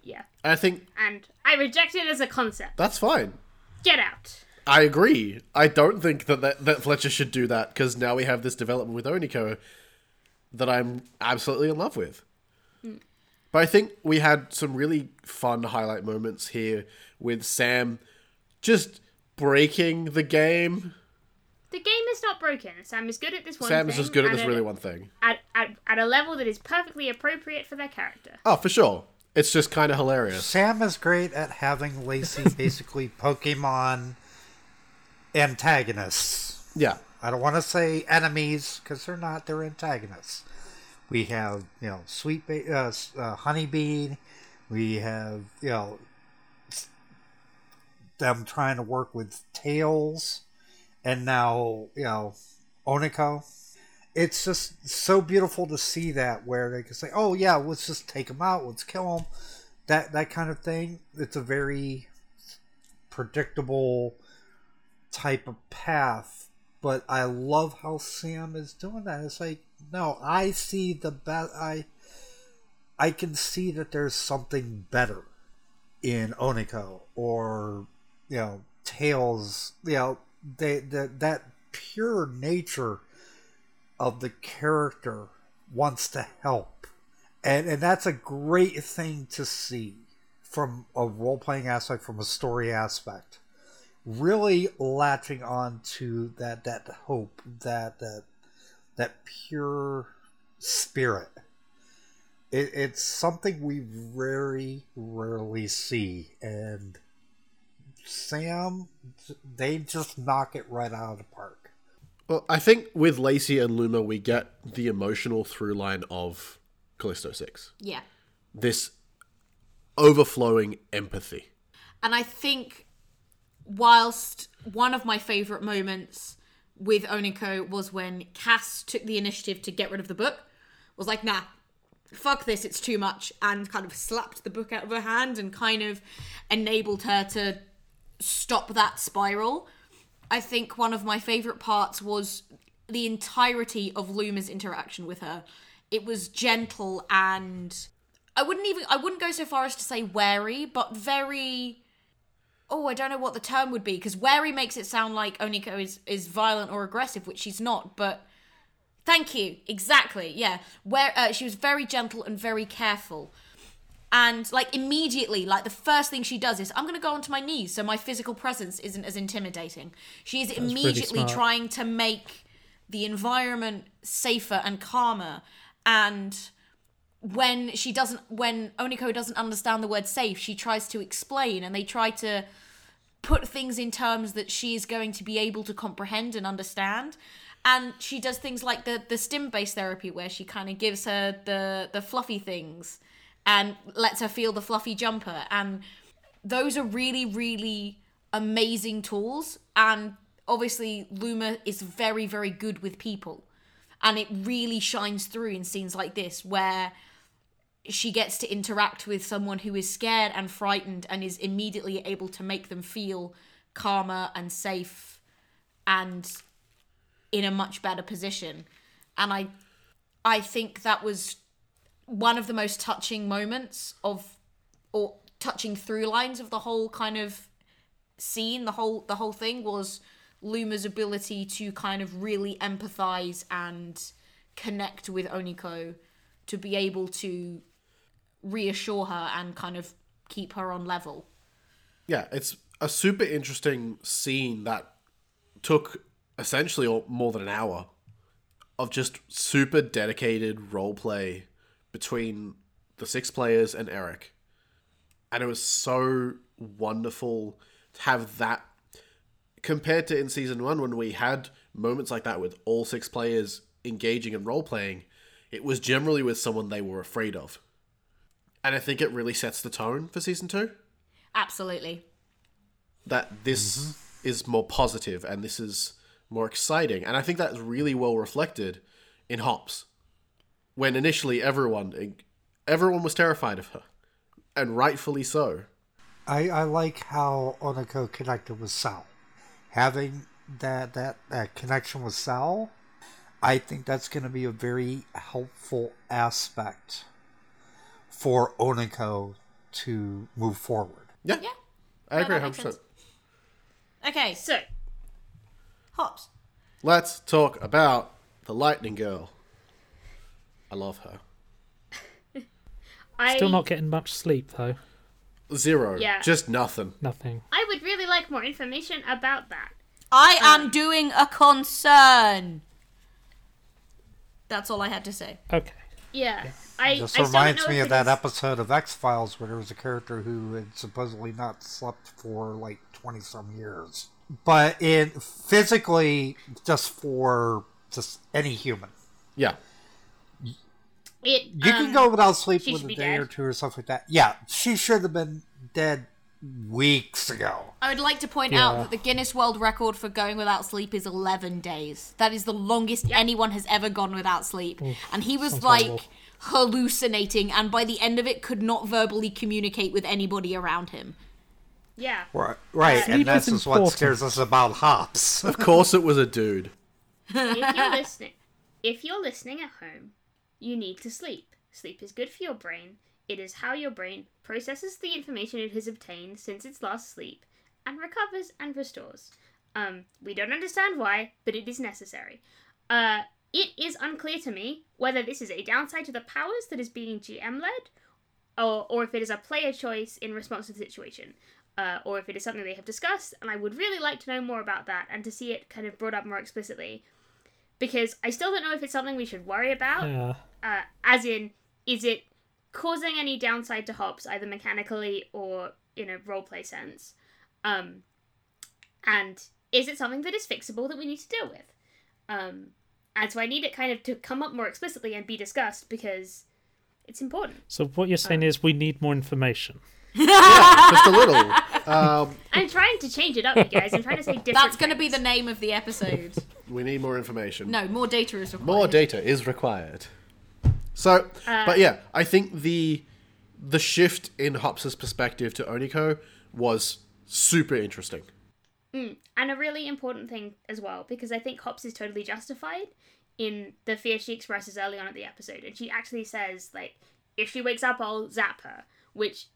Yeah. I think And I reject it as a concept. that's fine. Get out. I agree. I don't think that, that, that Fletcher should do that because now we have this development with Oniko that I'm absolutely in love with. Hmm. But I think we had some really fun highlight moments here with Sam just breaking the game. The game is not broken. Sam is good at this one thing. Sam is just good at and this really one thing. At, at, at a level that is perfectly appropriate for their character. Oh, for sure. It's just kind of hilarious. Sam is great at having Lacey basically Pokemon antagonists. Yeah. I don't want to say enemies because they're not. They're antagonists. We have you know sweet ba- uh, uh, honeybee. We have you know them trying to work with tails, and now you know Oniko. It's just so beautiful to see that where they can say, "Oh yeah, let's just take them out. Let's kill them." That that kind of thing. It's a very predictable type of path but I love how Sam is doing that. It's like, no, I see the best. I, I can see that there's something better in Oniko or you know Tails. You know, they, the, that pure nature of the character wants to help, and and that's a great thing to see from a role playing aspect, from a story aspect. Really latching on to that that hope that that that pure spirit. It, it's something we very rarely see and sam they just knock it right out of the park Well, I think with Lacey and Luma, we get the emotional through line of Callisto 6. Yeah. This overflowing empathy. And I think, whilst one of my favourite moments with Oniko was when Cass took the initiative to get rid of the book, was like, nah, fuck this, it's too much, and kind of slapped the book out of her hand and kind of enabled her to stop that spiral. I think one of my favorite parts was the entirety of Luma's interaction with her. It was gentle and I wouldn't even I wouldn't go so far as to say wary, but very oh, I don't know what the term would be because wary makes it sound like Oniko is is violent or aggressive, which she's not. But thank you, exactly, yeah. Where uh, she was very gentle and very careful, and like immediately, like the first thing she does is I'm gonna go onto my knees so my physical presence isn't as intimidating. She is pretty immediately trying to make the environment safer and calmer. And when she doesn't when oniko doesn't understand the word safe she tries to explain and they try to put things in terms that she is going to be able to comprehend and understand. And she does things like the the stim based therapy where she kind of gives her the the fluffy things and lets her feel the fluffy jumper. And those are really really amazing tools. And obviously luma is very very good with people. And it really shines through in scenes like this where she gets to interact with someone who is scared and frightened and is immediately able to make them feel calmer and safe and in a much better position. And i i think that was one of the most touching moments of or touching through lines of the whole kind of scene the whole the whole thing was luma's ability to kind of really empathize and connect with oniko to be able to reassure her and kind of keep her on level. Yeah, it's a super interesting scene that took essentially all- more than an hour of just super dedicated role play between the six players and Eric. And it was so wonderful to have that compared to in season one when we had moments like that with all six players engaging and role playing. It was generally with someone they were afraid of. And I think it really sets the tone for season two absolutely that this mm-hmm. is more positive and this is more exciting. And I think that's really well reflected in Hops. When initially everyone everyone was terrified of her. And rightfully so. I, I like how Oniko connected with Sal. Having that, that that connection with Sal, I think that's going to be a very helpful aspect for Oniko to move forward. Yeah. yeah I agree that makes 100%. sense. okay So, hops Let's talk about the Lightning Girl. I love her. I Still not getting much sleep though. Zero. Yeah. Just nothing. Nothing. I would really like more information about that. i uh, am doing a concern that's all i had to say Okay. Yeah, I. This I still don't reminds know me of it that is- episode of X Files where there was a character who had supposedly not slept for like 20 some years. But in physically, just for just any human. Yeah. It, You um, can go without sleep she with a day dead. or two or something like that. Yeah, she should have been dead weeks ago. I would like to point Yeah. out that the Guinness World Record for going without sleep is 11 days. That is the longest anyone has ever gone without sleep. and he was like horrible. hallucinating and by the end of it could not verbally communicate with anybody around him. Yeah. Right, right Sleep and this is is what scares us about hops. Of course it was a dude. if you're listening, if you're listening at home, you need to sleep. Sleep is good for your brain. It is how your brain processes the information it has obtained since its last sleep and recovers and restores. Um, we don't understand why, but it is necessary. Uh, it is unclear to me whether this is a downside to the powers that is being GM led, or, or if it is a player choice in response to the situation, uh, or if it is something they have discussed. And I would really like to know more about that and to see it kind of brought up more explicitly, because I still don't know if it's something we should worry about. Yeah. Uh, as in, is it causing any downside to hops, either mechanically or in a roleplay sense? Um, and is it something that is fixable that we need to deal with? Um, and so I need it kind of to come up more explicitly and be discussed because it's important. So what you're saying is we need more information. yeah, Just a little. Um, I'm trying to change it up, you guys. I'm trying to say different. That's going to be the name of the episode. we need more information. no, more data is required. More data is required. So, but yeah, I think the the shift in Hops's perspective to Oniko was super interesting. Mm. And a really important thing as well, because I think Hops is totally justified in the fear she expresses early on in the episode. And she actually says, like, if she wakes up, I'll zap her, which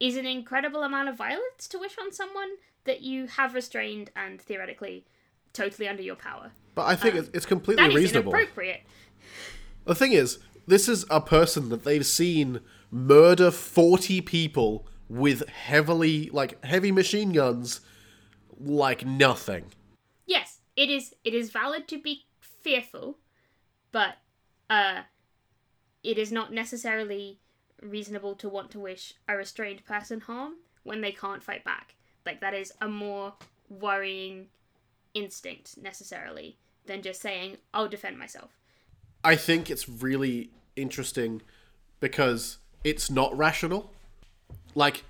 is an incredible amount of violence to wish on someone that you have restrained and theoretically totally under your power. But I think it's, it's completely That is reasonable. inappropriate. The thing is, this is a person that they've seen murder 40 people with heavily, like, heavy machine guns like nothing. Yes, it is. It is valid to be fearful, but uh, it is not necessarily reasonable to want to wish a restrained person harm when they can't fight back. Like that is a more worrying instinct necessarily than just saying I'll defend myself. I think it's really interesting because it's not rational. Like,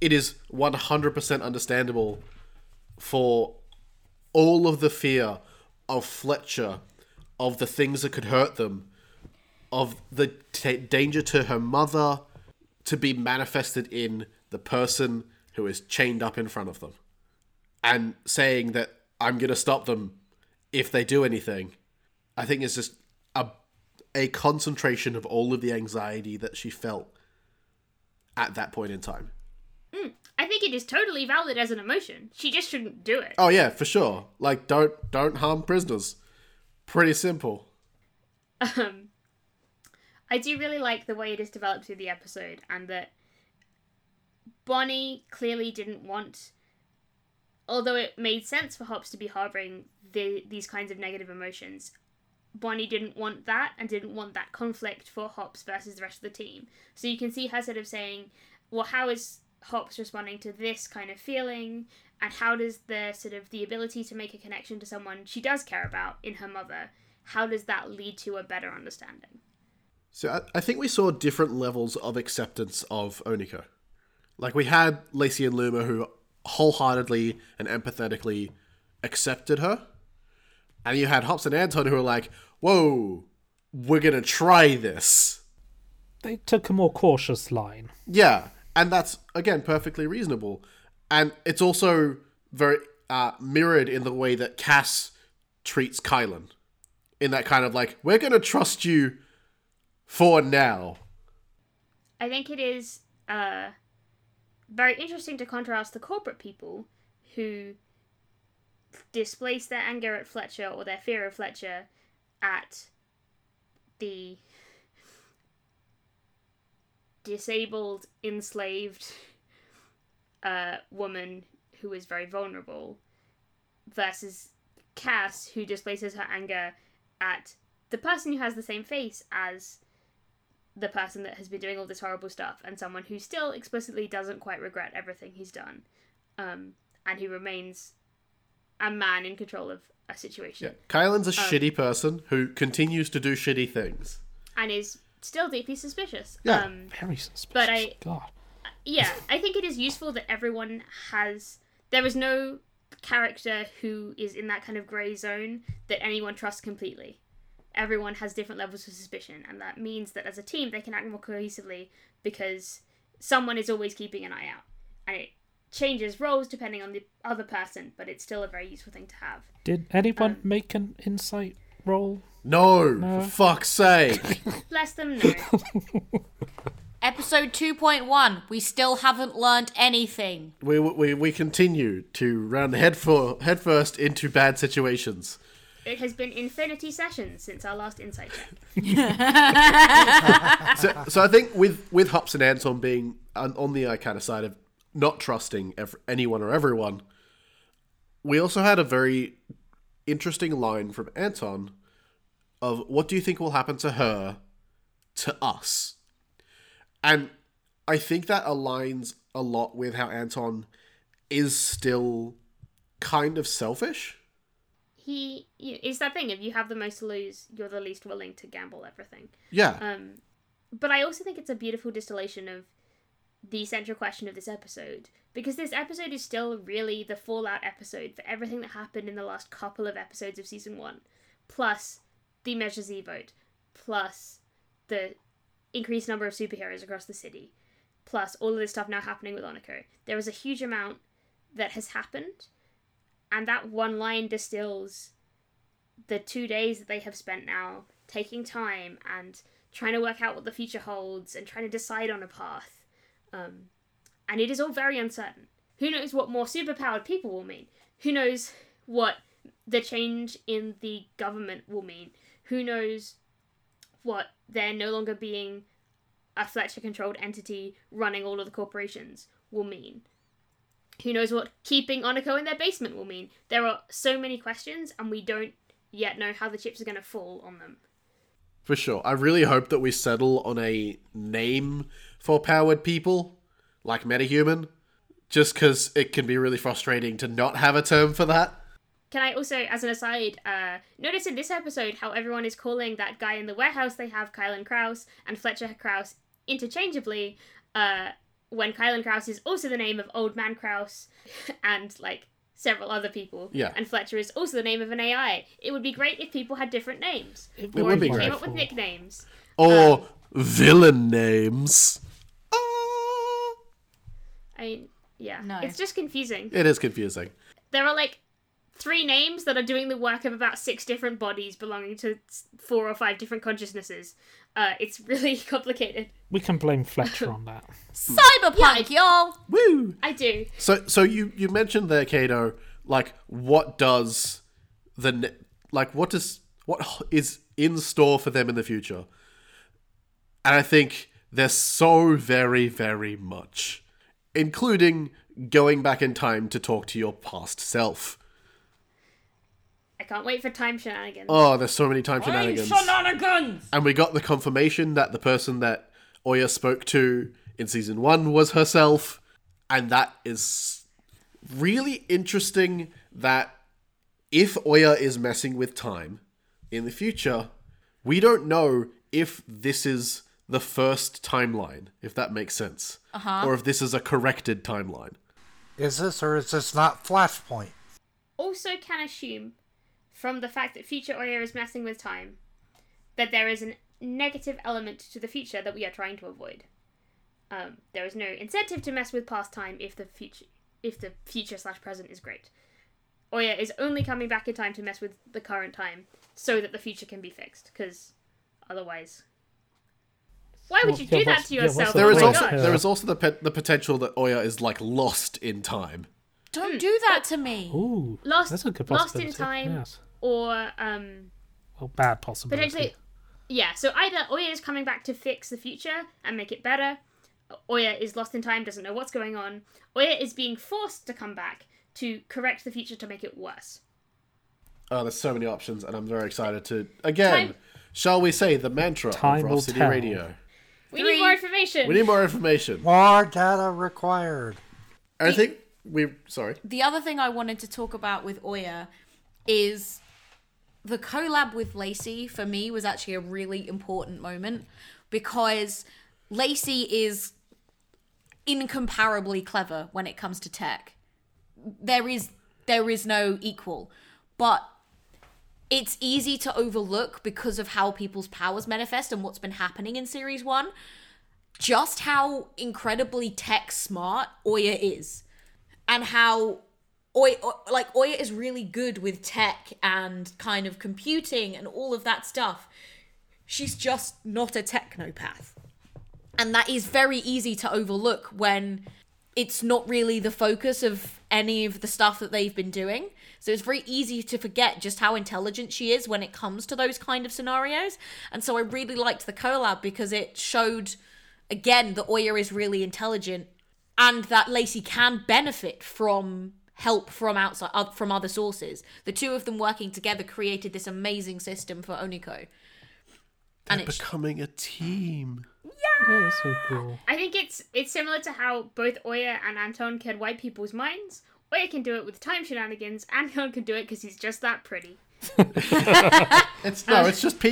it is 100% understandable for all of the fear of Fletcher, of the things that could hurt them, of the t- danger to her mother to be manifested in the person who is chained up in front of them. And saying that I'm going to stop them if they do anything, I think is just a a concentration of all of the anxiety that she felt at that point in time. I think it is totally valid as an emotion. She just shouldn't do it. Oh yeah, for sure. Like don't don't harm prisoners. Pretty simple. Um, I do really like the way it is developed through the episode, and that Bonnie clearly didn't want. Although it made sense for Hops to be harboring the, these kinds of negative emotions, Bonnie didn't want that and didn't want that conflict for Hops versus the rest of the team. So you can see her sort of saying, well, how is Hops responding to this kind of feeling? And how does the sort of the ability to make a connection to someone she does care about in her mother, how does that lead to a better understanding? So I, think we saw different levels of acceptance of Oniko. Like we had Lacey and Luma who wholeheartedly and empathetically accepted her. And you had Hops and Anton who were like, Whoa, we're gonna try this. They took a more cautious line. Yeah, and that's again perfectly reasonable, and it's also very uh, mirrored in the way that Cass treats Kylan, in that kind of like we're gonna trust you for now. I think it is uh, very interesting to contrast the corporate people who displace their anger at Fletcher or their fear of Fletcher at the disabled, enslaved uh, woman who is very vulnerable versus Cass, who displaces her anger at the person who has the same face as the person that has been doing all this horrible stuff and someone who still explicitly doesn't quite regret everything he's done. Um, and who remains a man in control of a situation Yeah, Kylan's a shitty person who continues to do shitty things. and is still deeply suspicious Yeah. um, Very suspicious. But I- God. yeah, I think it is useful that everyone has. There is no character who is in that kind of grey zone that anyone trusts completely. Everyone has different levels of suspicion, and that means that as a team they can act more cohesively because someone is always keeping an eye out. And it changes roles depending on the other person, but it's still a very useful thing to have. Did anyone Um, make an insight roll? No, No. for fuck's sake. Bless them, no. Episode 2.1. We still haven't learned anything. we, we we continue to run head for head into bad situations. it has been infinity sessions since our last insight check. so, so I think with with Hops and Anton being on, on the uh, kind of side of not trusting ev- anyone or everyone, we also had a very interesting line from Anton of what do you think will happen to her to us, and I think that aligns a lot with how Anton is still kind of selfish. He it's that thing if you have the most to lose, you're the least willing to gamble everything. Yeah, Um, but I also think it's a beautiful distillation of the central question of this episode because this episode is still really the fallout episode for everything that happened in the last couple of episodes of season one, plus the Measure Z vote, plus the increased number of superheroes across the city, plus all of this stuff now happening with Oniko. There is a huge amount that has happened, and that one line distills the two days that they have spent now taking time and trying to work out what the future holds and trying to decide on a path. Um, and it is all very uncertain. Who knows what more superpowered people will mean? Who knows what the change in the government will mean? Who knows what there no longer being a Fletcher controlled entity running all of the corporations will mean? Who knows what keeping Oniko in their basement will mean? There are so many questions, and we don't yet know how the chips are going to fall on them. For sure. I really hope that we settle on a name for powered people, like metahuman, just because it can be really frustrating to not have a term for that. Can I also, as an aside, uh, notice in this episode how everyone is calling that guy in the warehouse they have Kylan Kraus and Fletcher Kraus interchangeably, uh, when Kylan Kraus is also the name of Old Man Kraus and like several other people. Yeah. And Fletcher is also the name of an AI. It would be great if people had different names. It or would if be they came great. up with nicknames. Or villain names. I mean, yeah. No. It's just confusing. It is confusing. There are like three names that are doing the work of about six different bodies belonging to four or five different consciousnesses. Uh, it's really complicated. We can blame Fletcher on that. Cyberpunk, y'all. Woo! I do. So, so you you mentioned there, Kato. Like, what does the ne- like what does what is in store for them in the future? And I think there's so very very much, including going back in time to talk to your past self. I can't wait for time shenanigans. Oh, there's so many time shenanigans. Shenanigans. And we got the confirmation that the person that Oya spoke to in season one was herself. And that is really interesting that if Oya is messing with time in the future, we don't know if this is the first timeline, if that makes sense. Uh-huh. Or if this is a corrected timeline. Is this or is this not Flashpoint? Also, can assume from the fact that future Oya is messing with time that there is a negative element to the future that we are trying to avoid. Um, there is no incentive to mess with past time if the future if the future slash present is great. Oya is only coming back in time to mess with the current time so that the future can be fixed, because otherwise. Why would you yeah, do that what's- to yeah, yourself? the There is my point? also God. there is also the pe- the potential that Oya is like lost in time. Don't do that to me. Ooh, Lost- that's a good Lost in. Time. Yes. or um, Well, bad possibility. potentially yeah so either oya is coming back to fix the future and make it better oya is lost in time doesn't know what's going on oya is being forced to come back to correct the future to make it worse Oh, there's so many options, and I'm very excited to again. Time- Shall we say the mantra Time of will Raft City tell. Radio? We Three. need more information We need more information. More data required. I think we. Sorry. The other thing I wanted to talk about with Oya is the collab with Lacey for me was actually a really important moment because Lacey is incomparably clever when it comes to tech. There is there is no equal. But it's easy to overlook because of how people's powers manifest and what's been happening in series 1 just how incredibly tech smart Oya is and how Oya, like Oya is really good with tech and kind of computing and all of that stuff. She's just not a technopath. And that is very easy to overlook when it's not really the focus of any of the stuff that they've been doing. So it's very easy to forget just how intelligent she is when it comes to those kind of scenarios. And so I really liked the collab because it showed again that Oya is really intelligent and that Lacey can benefit from help from outside uh, from other sources. The two of them working together created this amazing system for Oniko. And They're it's becoming a team. Oh, that's so cool. i think it's it's similar to how both oya and anton can wipe people's minds oya can do it with time shenanigans and anton can do it because he's just that pretty It's no, it's just PR.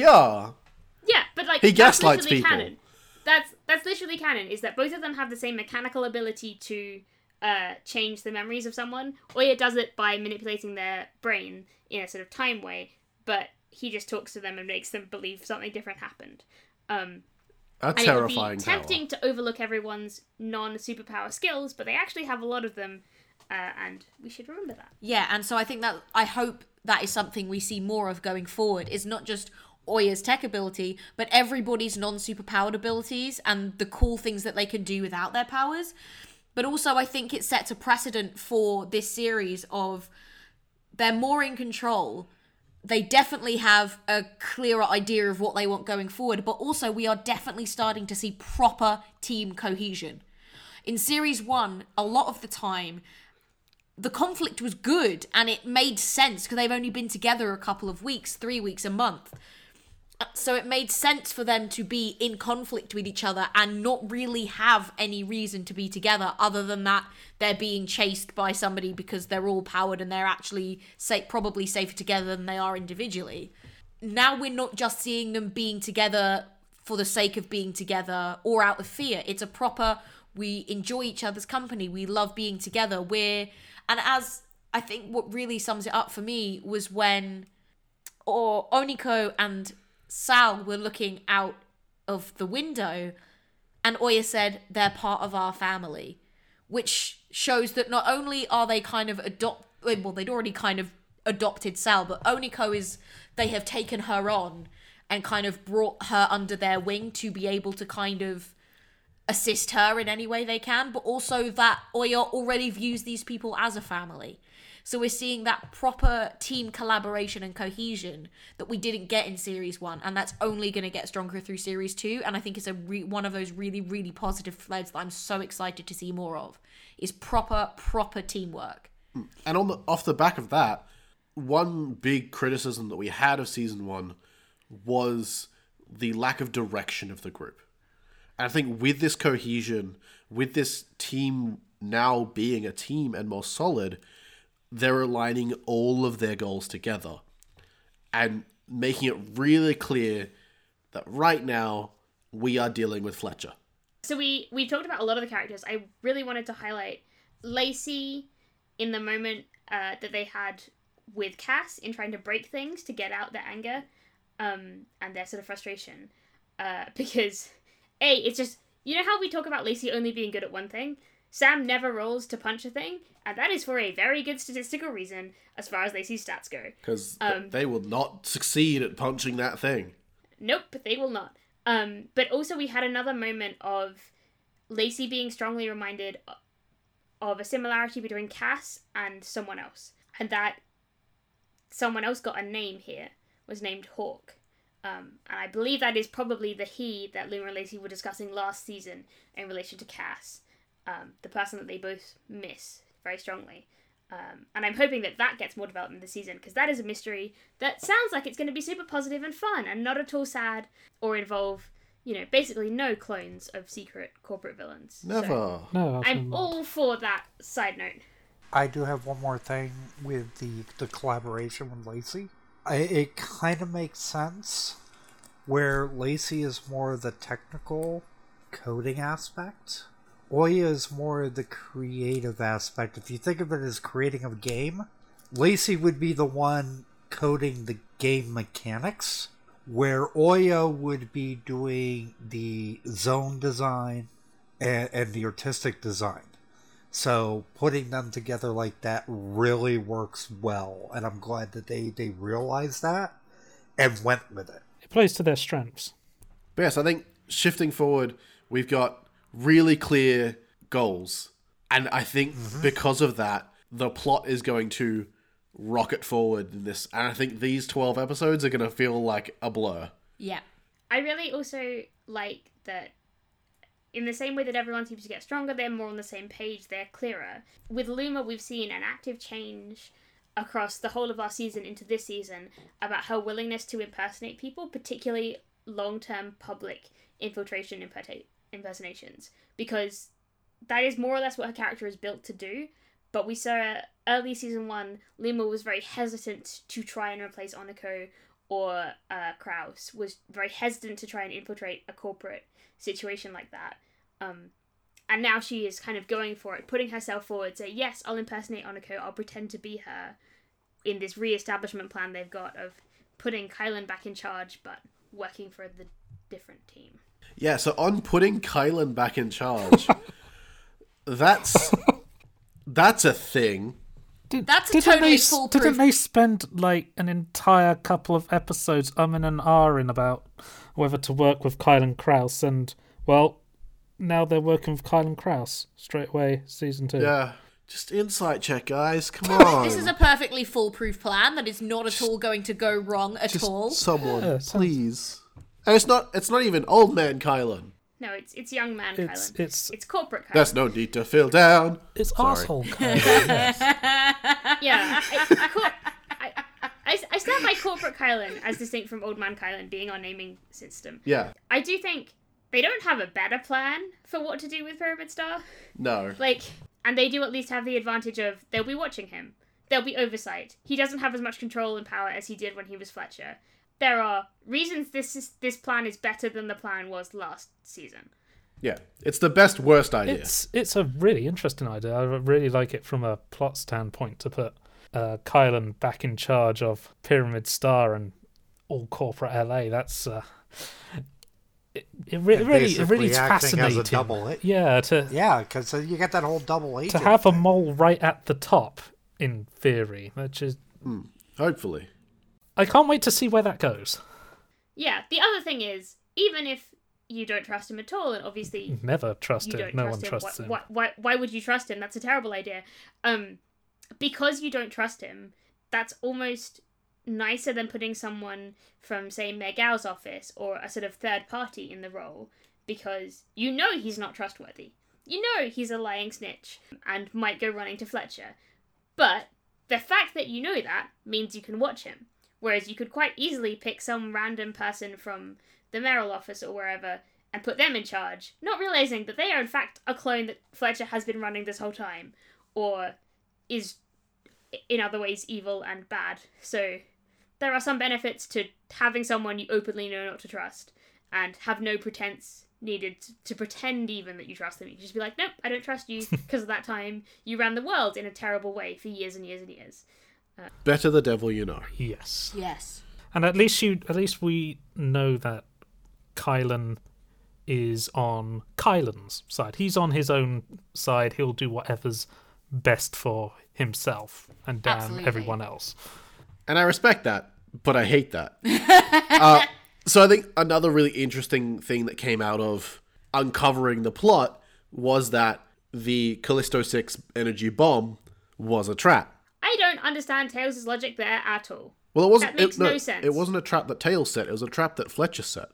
Yeah, but like He gaslights people. canon. That's that's literally canon. Is that both of them have the same mechanical ability to uh, change the memories of someone? Oya does it by manipulating their brain in a sort of time way, but he just talks to them and makes them believe something different happened. Um, A and it would terrifying be power. tempting to overlook everyone's non superpower skills, but they actually have a lot of them. Uh, and we should remember that. Yeah, and so I think that I hope that is something we see more of going forward. Is not just Oya's tech ability, but everybody's non superpowered abilities and the cool things that they can do without their powers. But also, I think it sets a precedent for this series of they're more in control. They definitely have a clearer idea of what they want going forward, but also we are definitely starting to see proper team cohesion. In series one, a lot of the time, the conflict was good and it made sense because they've only been together a couple of weeks, three weeks, a month. Uh, so it made sense for them to be in conflict with each other and not really have any reason to be together other than that they're being chased by somebody because they're all powered and they're actually say, probably safer together than they are individually. Now we're not just seeing them being together for the sake of being together or out of fear. It's a proper we enjoy each other's company. We love being together. We're and as I think what really sums it up for me was when or Oniko and Sal were looking out of the window and Oya said they're part of our family, which shows that not only are they kind of adopt well they'd already kind of adopted Sal, but Oniko is they have taken her on and kind of brought her under their wing to be able to kind of assist her in any way they can, but also that Oya already views these people as a family. So we're seeing that proper team collaboration and cohesion that we didn't get in series one, and that's only going to get stronger through series two. And I think it's a re- one of those really, really positive threads that I'm so excited to see more of. Is proper, proper teamwork. Hmm. And on the off the back of that, one big criticism that we had of season one was the lack of direction of the group. And I think with this cohesion, with this team now being a team and more solid, they're aligning all of their goals together and making it really clear that right now we are dealing with Fletcher. So we we talked about a lot of the characters. I really wanted to highlight Lacey in the moment uh, that they had with Cass in trying to break things to get out their anger um, and their sort of frustration. Uh, because a it's just you know how we talk about Lacey only being good at one thing. Sam never rolls to punch a thing, and that is for a very good statistical reason as far as Lacey's stats go. Because Um, they will not succeed at punching that thing. Nope, they will not. Um, but also we had another moment of Lacey being strongly reminded of a similarity between Cass and someone else, and that someone else got a name here was named Hawk. Um, and I believe that is probably the he that Luma and Lacey were discussing last season in relation to Cass, um, the person that they both miss very strongly. Um, and I'm hoping that that gets more development this season because that is a mystery that sounds like it's going to be super positive and fun and not at all sad or involve, you know, basically no clones of secret corporate villains. So Never. No, I'm not. all for that side note. I do have one more thing with the the collaboration with Lacey. I, it kind of makes sense where Lacey is more the technical coding aspect. Oya is more the creative aspect. If you think of it as creating a game, Lacey would be the one coding the game mechanics, where Oya would be doing the zone design and, and the artistic design. So putting them together like that really works well, and I'm glad that they they realized that and went with it. It plays to their strengths. But yes, I think shifting forward, we've got really clear goals. And I think mm-hmm. because of that, the plot is going to rocket forward in this. And I think these 12 episodes are going to feel like a blur. Yeah. I really also like that in the same way that everyone seems to get stronger, they're more on the same page, they're clearer. With Luma, we've seen an active change across the whole of our season into this season about her willingness to impersonate people, particularly long term public infiltration imperta- impersonations, because that is more or less what her character is built to do. But we saw early season one, Luma was very hesitant to try and replace Oniko or uh, Kraus, was very hesitant to try and infiltrate a corporate situation like that. Um, and now she is kind of going for it, putting herself forward, say, yes, I'll impersonate Oniko, I'll pretend to be her in this re-establishment plan they've got of putting Kylan back in charge, but working for the different team. Yeah, so on putting Kylan back in charge, that's That's a thing. Did, That's a didn't totally they, foolproof- Didn't they spend like an entire couple of episodes umming and ahhing about whether to work with Kylan Kraus? And well, now they're working with Kylan Kraus straight away, season two. Yeah. Just insight check, guys. Come on. This is a perfectly foolproof plan that is not at all going to go wrong at Just all. someone, Yeah, sounds- please. And it's not. It's not even old man Kylan. No, it's it's young man It's Kylan. it's It's corporate Kylan. There's no need to feel down. it's Sorry. asshole. Kylan. Yeah, I, cor- I, I, I stand by corporate Kylan as distinct from old man Kylan being our naming system. Yeah. I do think they don't have a better plan for what to do with Pyramid Star. No. Like, and they do at least have the advantage of they'll be watching him. There'll be oversight. He doesn't have as much control and power as he did when he was Fletcher. There are reasons this is, this plan is better than the plan was last season. Yeah. It's the best worst idea. It's it's a really interesting idea. I really like it from a plot standpoint to put uh, Kylan back in charge of Pyramid Star and all corporate LA. That's uh, it, it, re- it really it really Basically as fascinating. a double a- Yeah, to Yeah, because you get that whole double agent. to agent. have a mole right at the top in theory, which is Hopefully. I can't wait to see where that goes. Yeah, the other thing is, even if you don't trust him at all, and obviously Never you him. don't No trust one him. trusts why, him. Why, why, why would you trust him? That's a terrible idea. Um, because you don't trust him, that's almost nicer than putting someone from, say, Mayor Gao's office or a sort of third party in the role, because you know he's not trustworthy. You know he's a lying snitch and might go running to Fletcher. But the fact that you know that means you can watch him. Whereas you could quite easily pick some random person from the Merrill office or wherever and put them in charge, not realizing that they are in fact a clone that Fletcher has been running this whole time, or is in other ways evil and bad. So there are some benefits to having someone you openly know not to trust and have no pretense needed to, to pretend even that you trust them. You can just be like, nope, I don't trust you because of that time you ran the world in a terrible way for years and years and years. Better the devil you know. Yes. Yes. And at least you at least we know that Kylan is on Kylan's side. He's on his own side. He'll do whatever's best for himself and damn Absolutely. everyone else. And I respect that, but I hate that. uh, so I think another really interesting thing that came out of uncovering the plot was that the Callisto 6 energy bomb was a trap. Understand Tails' logic there at all. Well, it wasn't. That makes it, no, no sense. It wasn't a trap that Tails set. It was a trap that Fletcher set.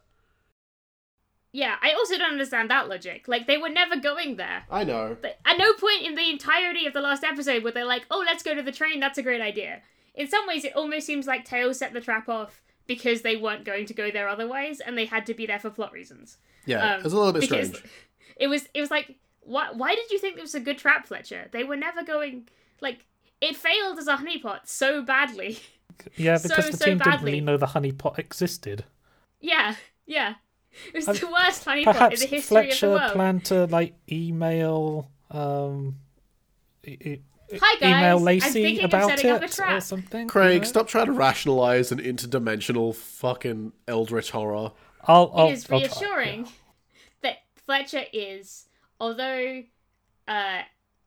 Yeah, I also don't understand that logic. Like, they were never going there. I know. But at no point in the entirety of the last episode were they like, oh, let's go to the train, that's a great idea. In some ways, it almost seems like Tails set the trap off because they weren't going to go there otherwise, and they had to be there for plot reasons. Yeah, Um, it was a little bit strange. It was, it was like, why, why did you think it was a good trap, Fletcher? They were never going, like, it failed as a honeypot so badly. Yeah, So, because the so team didn't badly. really know the honeypot existed. yeah, yeah. It was Um, the worst honeypot in the history of the Fletcher world. planned to like email um e- Hi, guys. email I'm Lacey of about up a it or trap. something. you Craig, know? stop trying to rationalize an interdimensional fucking eldritch horror. I'll, I'll, it is I'll try, reassuring yeah. that Fletcher is, although uh,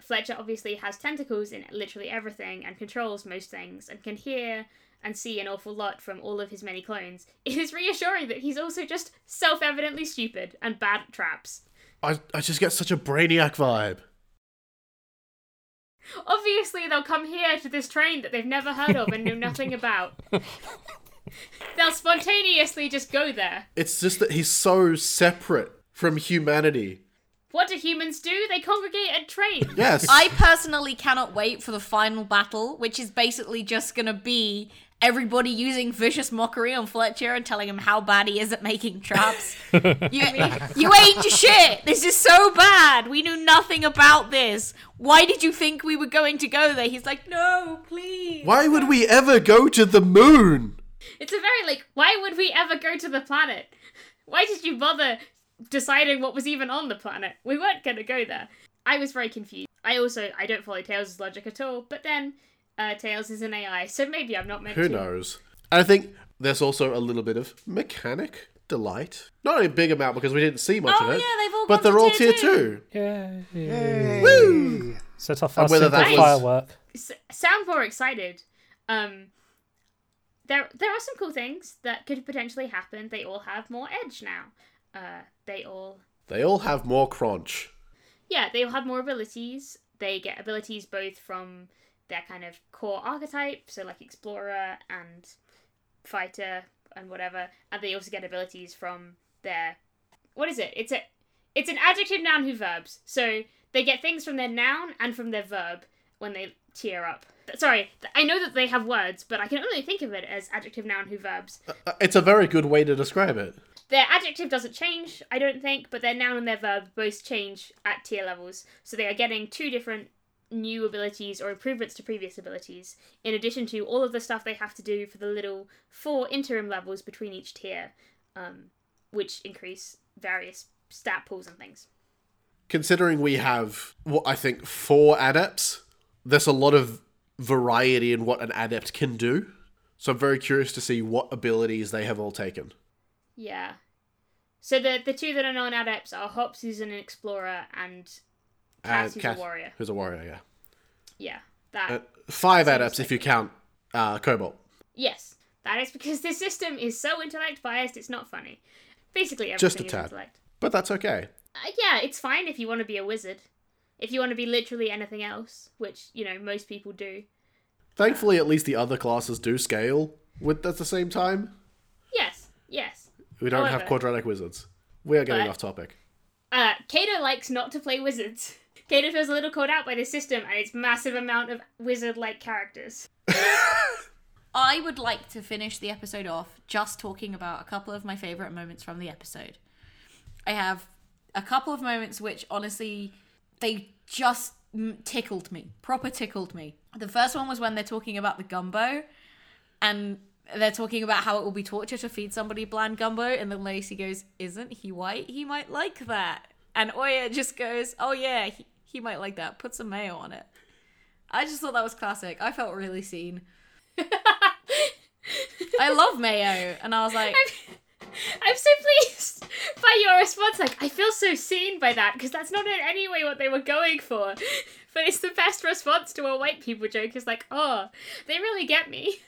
Fletcher obviously has tentacles in literally everything and controls most things and can hear and see an awful lot from all of his many clones, it is reassuring that he's also just self evidently stupid and bad at traps. I, I just get such a brainiac vibe. Obviously, they'll come here to this train that they've never heard of and know nothing about. they'll spontaneously just go there. It's just that he's so separate from humanity. What do humans do? They congregate and trains. Yes. I personally cannot wait for the final battle, which is basically just gonna be everybody using vicious mockery on Fletcher and telling him how bad he is at making traps. you, you ain't shit. This is so bad. We knew nothing about this. Why did you think we were going to go there? He's like, no, please. Why would we ever go to the moon? It's a very like, why would we ever go to the planet? Why did you bother deciding what was even on the planet? We weren't gonna go there. I was very confused. I also I don't follow Tails' logic at all. But then, uh, Tails is an AI, so maybe I'm not meant Who to. knows? I think there's also a little bit of mechanic delight. Not a big amount because we didn't see much Oh, of it. yeah, they've all But gone they're to all tier tier two. two. Yeah, yeah. Yay. Woo! Set off And our whether simple that was- firework. S- sound more excited. Um, there there are some cool things that could potentially happen. They all have more edge now. Uh, they all They all have more crunch. yeah, they all have more abilities. They get abilities both from their kind of core archetype, so like explorer and fighter and whatever, and they also get abilities from their what is it? It's a it's an adjective, noun, who verbs. So they get things from their noun and from their verb when they tier up. Sorry, I know that they have words, but I can only think of it as adjective, noun, who verbs. Uh, It's a very good way to describe it. Their adjective doesn't change, I don't think, but their noun and their verb both change at tier levels. So they are getting two different new abilities or improvements to previous abilities, in addition to all of the stuff they have to do for the little four interim levels between each tier, um, which increase various stat pools and things. Considering we have what I think four adepts, there's a lot of variety in what an adept can do. So I'm very curious to see what abilities they have all taken. Yeah. So the the two that are non-adepts are Hops, who's an explorer, and Cass, who's Cass- a warrior. Who's a warrior, yeah. Yeah, that. Uh, five adepts if you count uh, Cobalt. Yes, that is because this system is so intellect biased. It's not funny. Basically, everything Just a is tad. intellect. But that's okay. Uh, yeah, it's fine if you want to be a wizard. If you want to be literally anything else, which you know most people do. Thankfully, at least the other classes do scale with at the same time. Yes, yes. We don't have quadratic wizards. We are getting But- off topic. Uh, Kato likes not to play wizards. Kato feels a little caught out by the system and its massive amount of wizard-like characters. I would like to finish the episode off just talking about a couple of my favorite moments from the episode. I have a couple of moments which honestly they just tickled me, proper tickled me. The first one was when they're talking about the gumbo and they're talking about how it will be torture to feed somebody bland gumbo and then Lacey goes, "Isn't he white? He might like that." And Oya just goes, "Oh yeah, he, he might like that. Put some mayo on it." I just thought that was classic. I felt really seen. I love mayo, and I was like, I'm so pleased by your response. Like, I feel so seen by that because that's not in any way what they were going for. But it's the best response to a white people joke. Is like, oh, they really get me.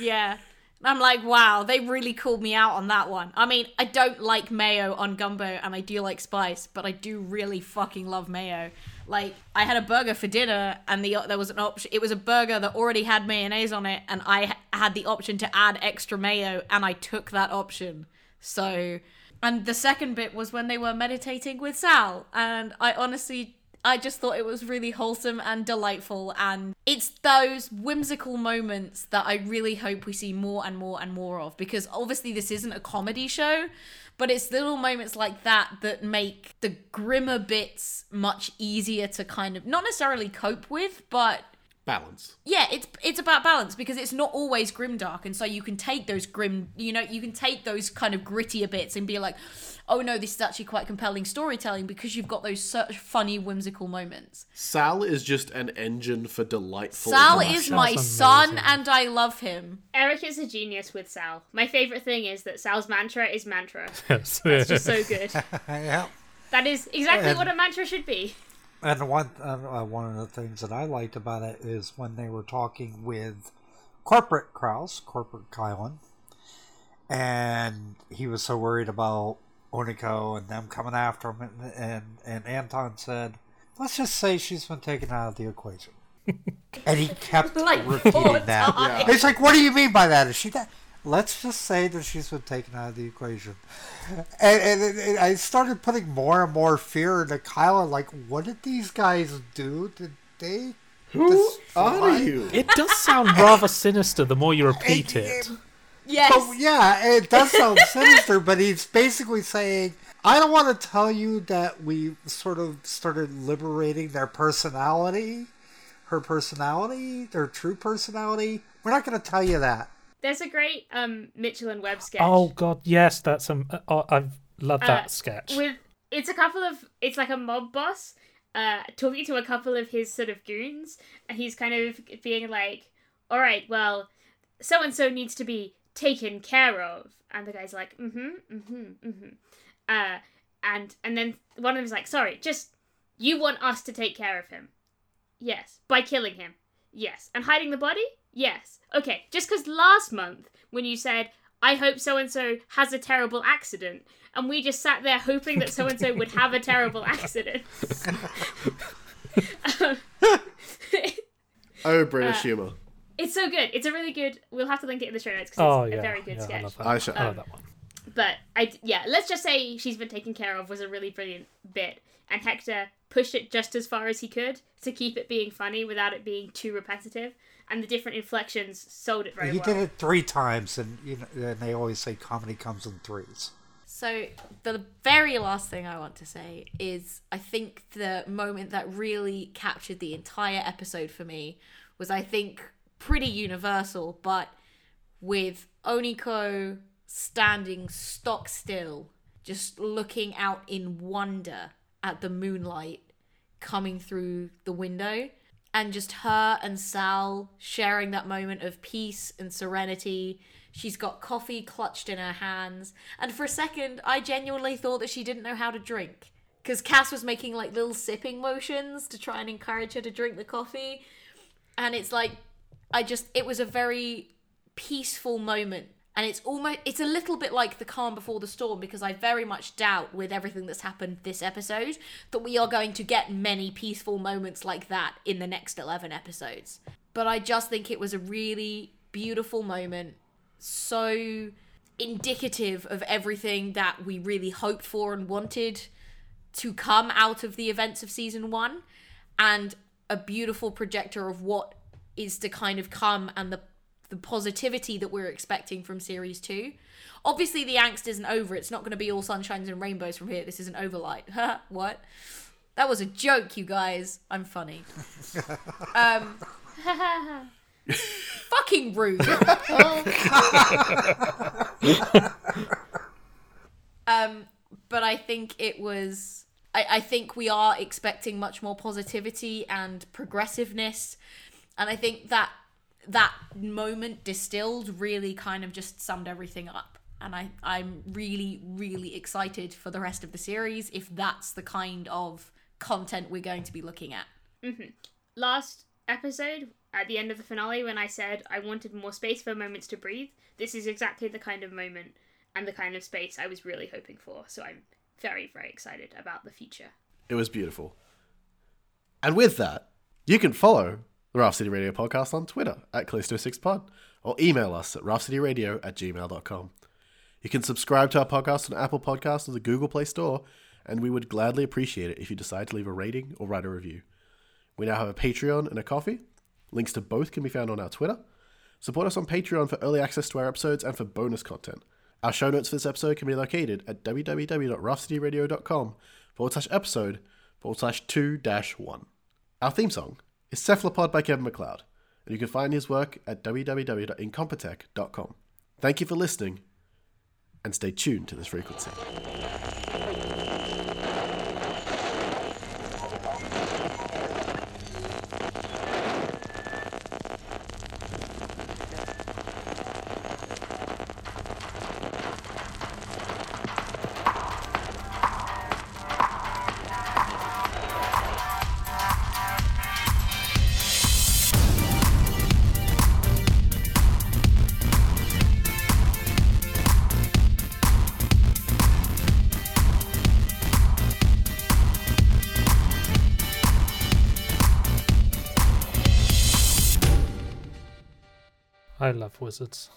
yeah. I'm like, wow, they really called me out on that one. I mean, I don't like mayo on gumbo, and I do like spice, but I do really fucking love mayo. Like, I had a burger for dinner, and the there was an option. It was a burger that already had mayonnaise on it, and I had the option to add extra mayo, and I took that option. So, and the second bit was when they were meditating with Sal, and I honestly I just thought it was really wholesome and delightful. And it's those whimsical moments that I really hope we see more and more and more of. Because obviously, this isn't a comedy show, but it's little moments like that that make the grimmer bits much easier to kind of not necessarily cope with, but Balance. yeah, it's it's about balance because it's not always grimdark, and so you can take those grim, you know, you can take those kind of grittier bits and be like, oh no, this is actually quite compelling storytelling because you've got those such funny, whimsical moments. Sal is just an engine for delightful. Sal interaction. is my son, and I love him. Eric is a genius with Sal. My favorite thing is that Sal's mantra is mantra. That's just so good. yeah. That is exactly And- what a mantra should be. And one uh, one of the things that I liked about it is when they were talking with corporate Kraus, corporate Kylan, and he was so worried about Oniko and them coming after him, and and, and Anton said, "Let's just say she's been taken out of the equation." and he kept Like repeating that. times. It's like, what do you mean by that? Is she that? Let's just say that she's been taken out of the equation. And, and, and- and I started putting more and more fear into Kyla. Like, what did these guys do? Did they? Who are destroy- you? It does sound rather sinister the more you repeat it. Yes. Oh, yeah, it does sound sinister, but he's basically saying, I don't want to tell you that we sort of started liberating their personality, her personality, their true personality. We're not going to tell you that. There's a great um, Mitchell and Webb sketch. Oh god, yes, that's um. uh, Oh, I've loved that Uh, sketch. with it's a couple of it's like a mob boss uh talking to a couple of his sort of goons and he's kind of being like all right well so and so needs to be taken care of and the guy's like mm-hmm mm-hmm mm-hmm uh and and then one of them's like sorry just you want us to take care of him Yes. By killing him? Yes. And hiding the body? Yes. Okay, just because last month, when you said, I hope so and so has a terrible accident, and we just sat there hoping that so and so would have a terrible accident. Oh, British Uh, humor. it's so good. It's a really good. We'll have to link it in the show notes because Oh it's yeah, a very good yeah, I sketch. love that. I shall- I love Um, that one. But I yeah, let's just say she's been taken care of was a really brilliant bit, and Hector pushed it just as far as he could to keep it being funny without it being too repetitive, and the different inflections sold it very he well. did it three times, and you know, and they always say comedy comes in threes. So the very last thing I want to say is I think the moment that really captured the entire episode for me was I think pretty universal, but with Oniko standing stock still, just looking out in wonder at the moonlight coming through the window. And just her and Sal sharing that moment of peace and serenity. She's got coffee clutched in her hands. And for a second, I genuinely thought that she didn't know how to drink. Because Cass was making like little sipping motions to try and encourage her to drink the coffee. And it's like, I just, it was a very peaceful moment and it's almost it's a little bit like the calm before the storm because i very much doubt with everything that's happened this episode that we are going to get many peaceful moments like that in the next 11 episodes. But i just think it was a really beautiful moment so indicative of everything that we really hoped for and wanted to come out of the events of season 1 and a beautiful projector of what is to kind of come and the the positivity that we're expecting from series two. Obviously, the angst isn't over. It's not going to be all sunshines and rainbows from here. This isn't overlight. what? That was a joke, you guys. I'm funny. Um, fucking rude. um, but I think it was. I, I think we are expecting much more positivity and progressiveness, and I think that that moment distilled really kind of just summed everything up. And I, I'm really, really excited for the rest of the series if that's the kind of content we're going to be looking at. Mm-hmm. Last episode, at the end of the finale, when I said I wanted more space for moments to breathe, this is exactly the kind of moment and the kind of space I was really hoping for. So I'm very, very excited about the future. It was beautiful. And with that, you can follow the Raft City Radio podcast on Twitter at Callisto6pod or email us at raftcityradio at gmail.com. You can subscribe to our podcast on Apple Podcasts or the Google Play Store, and we would gladly appreciate it if you decide to leave a rating or write a review. We now have a Patreon and a Ko-fi. Links to both can be found on our Twitter. Support us on Patreon for early access to our episodes and for bonus content. Our show notes for this episode can be located at www.raftcityradio.com forward slash episode forward slash 2 dash 1. Our theme song is Cephalopod by Kevin MacLeod, and you can find his work at www.incompetech.com. Thank you for listening, and stay tuned to this frequency. Wizards.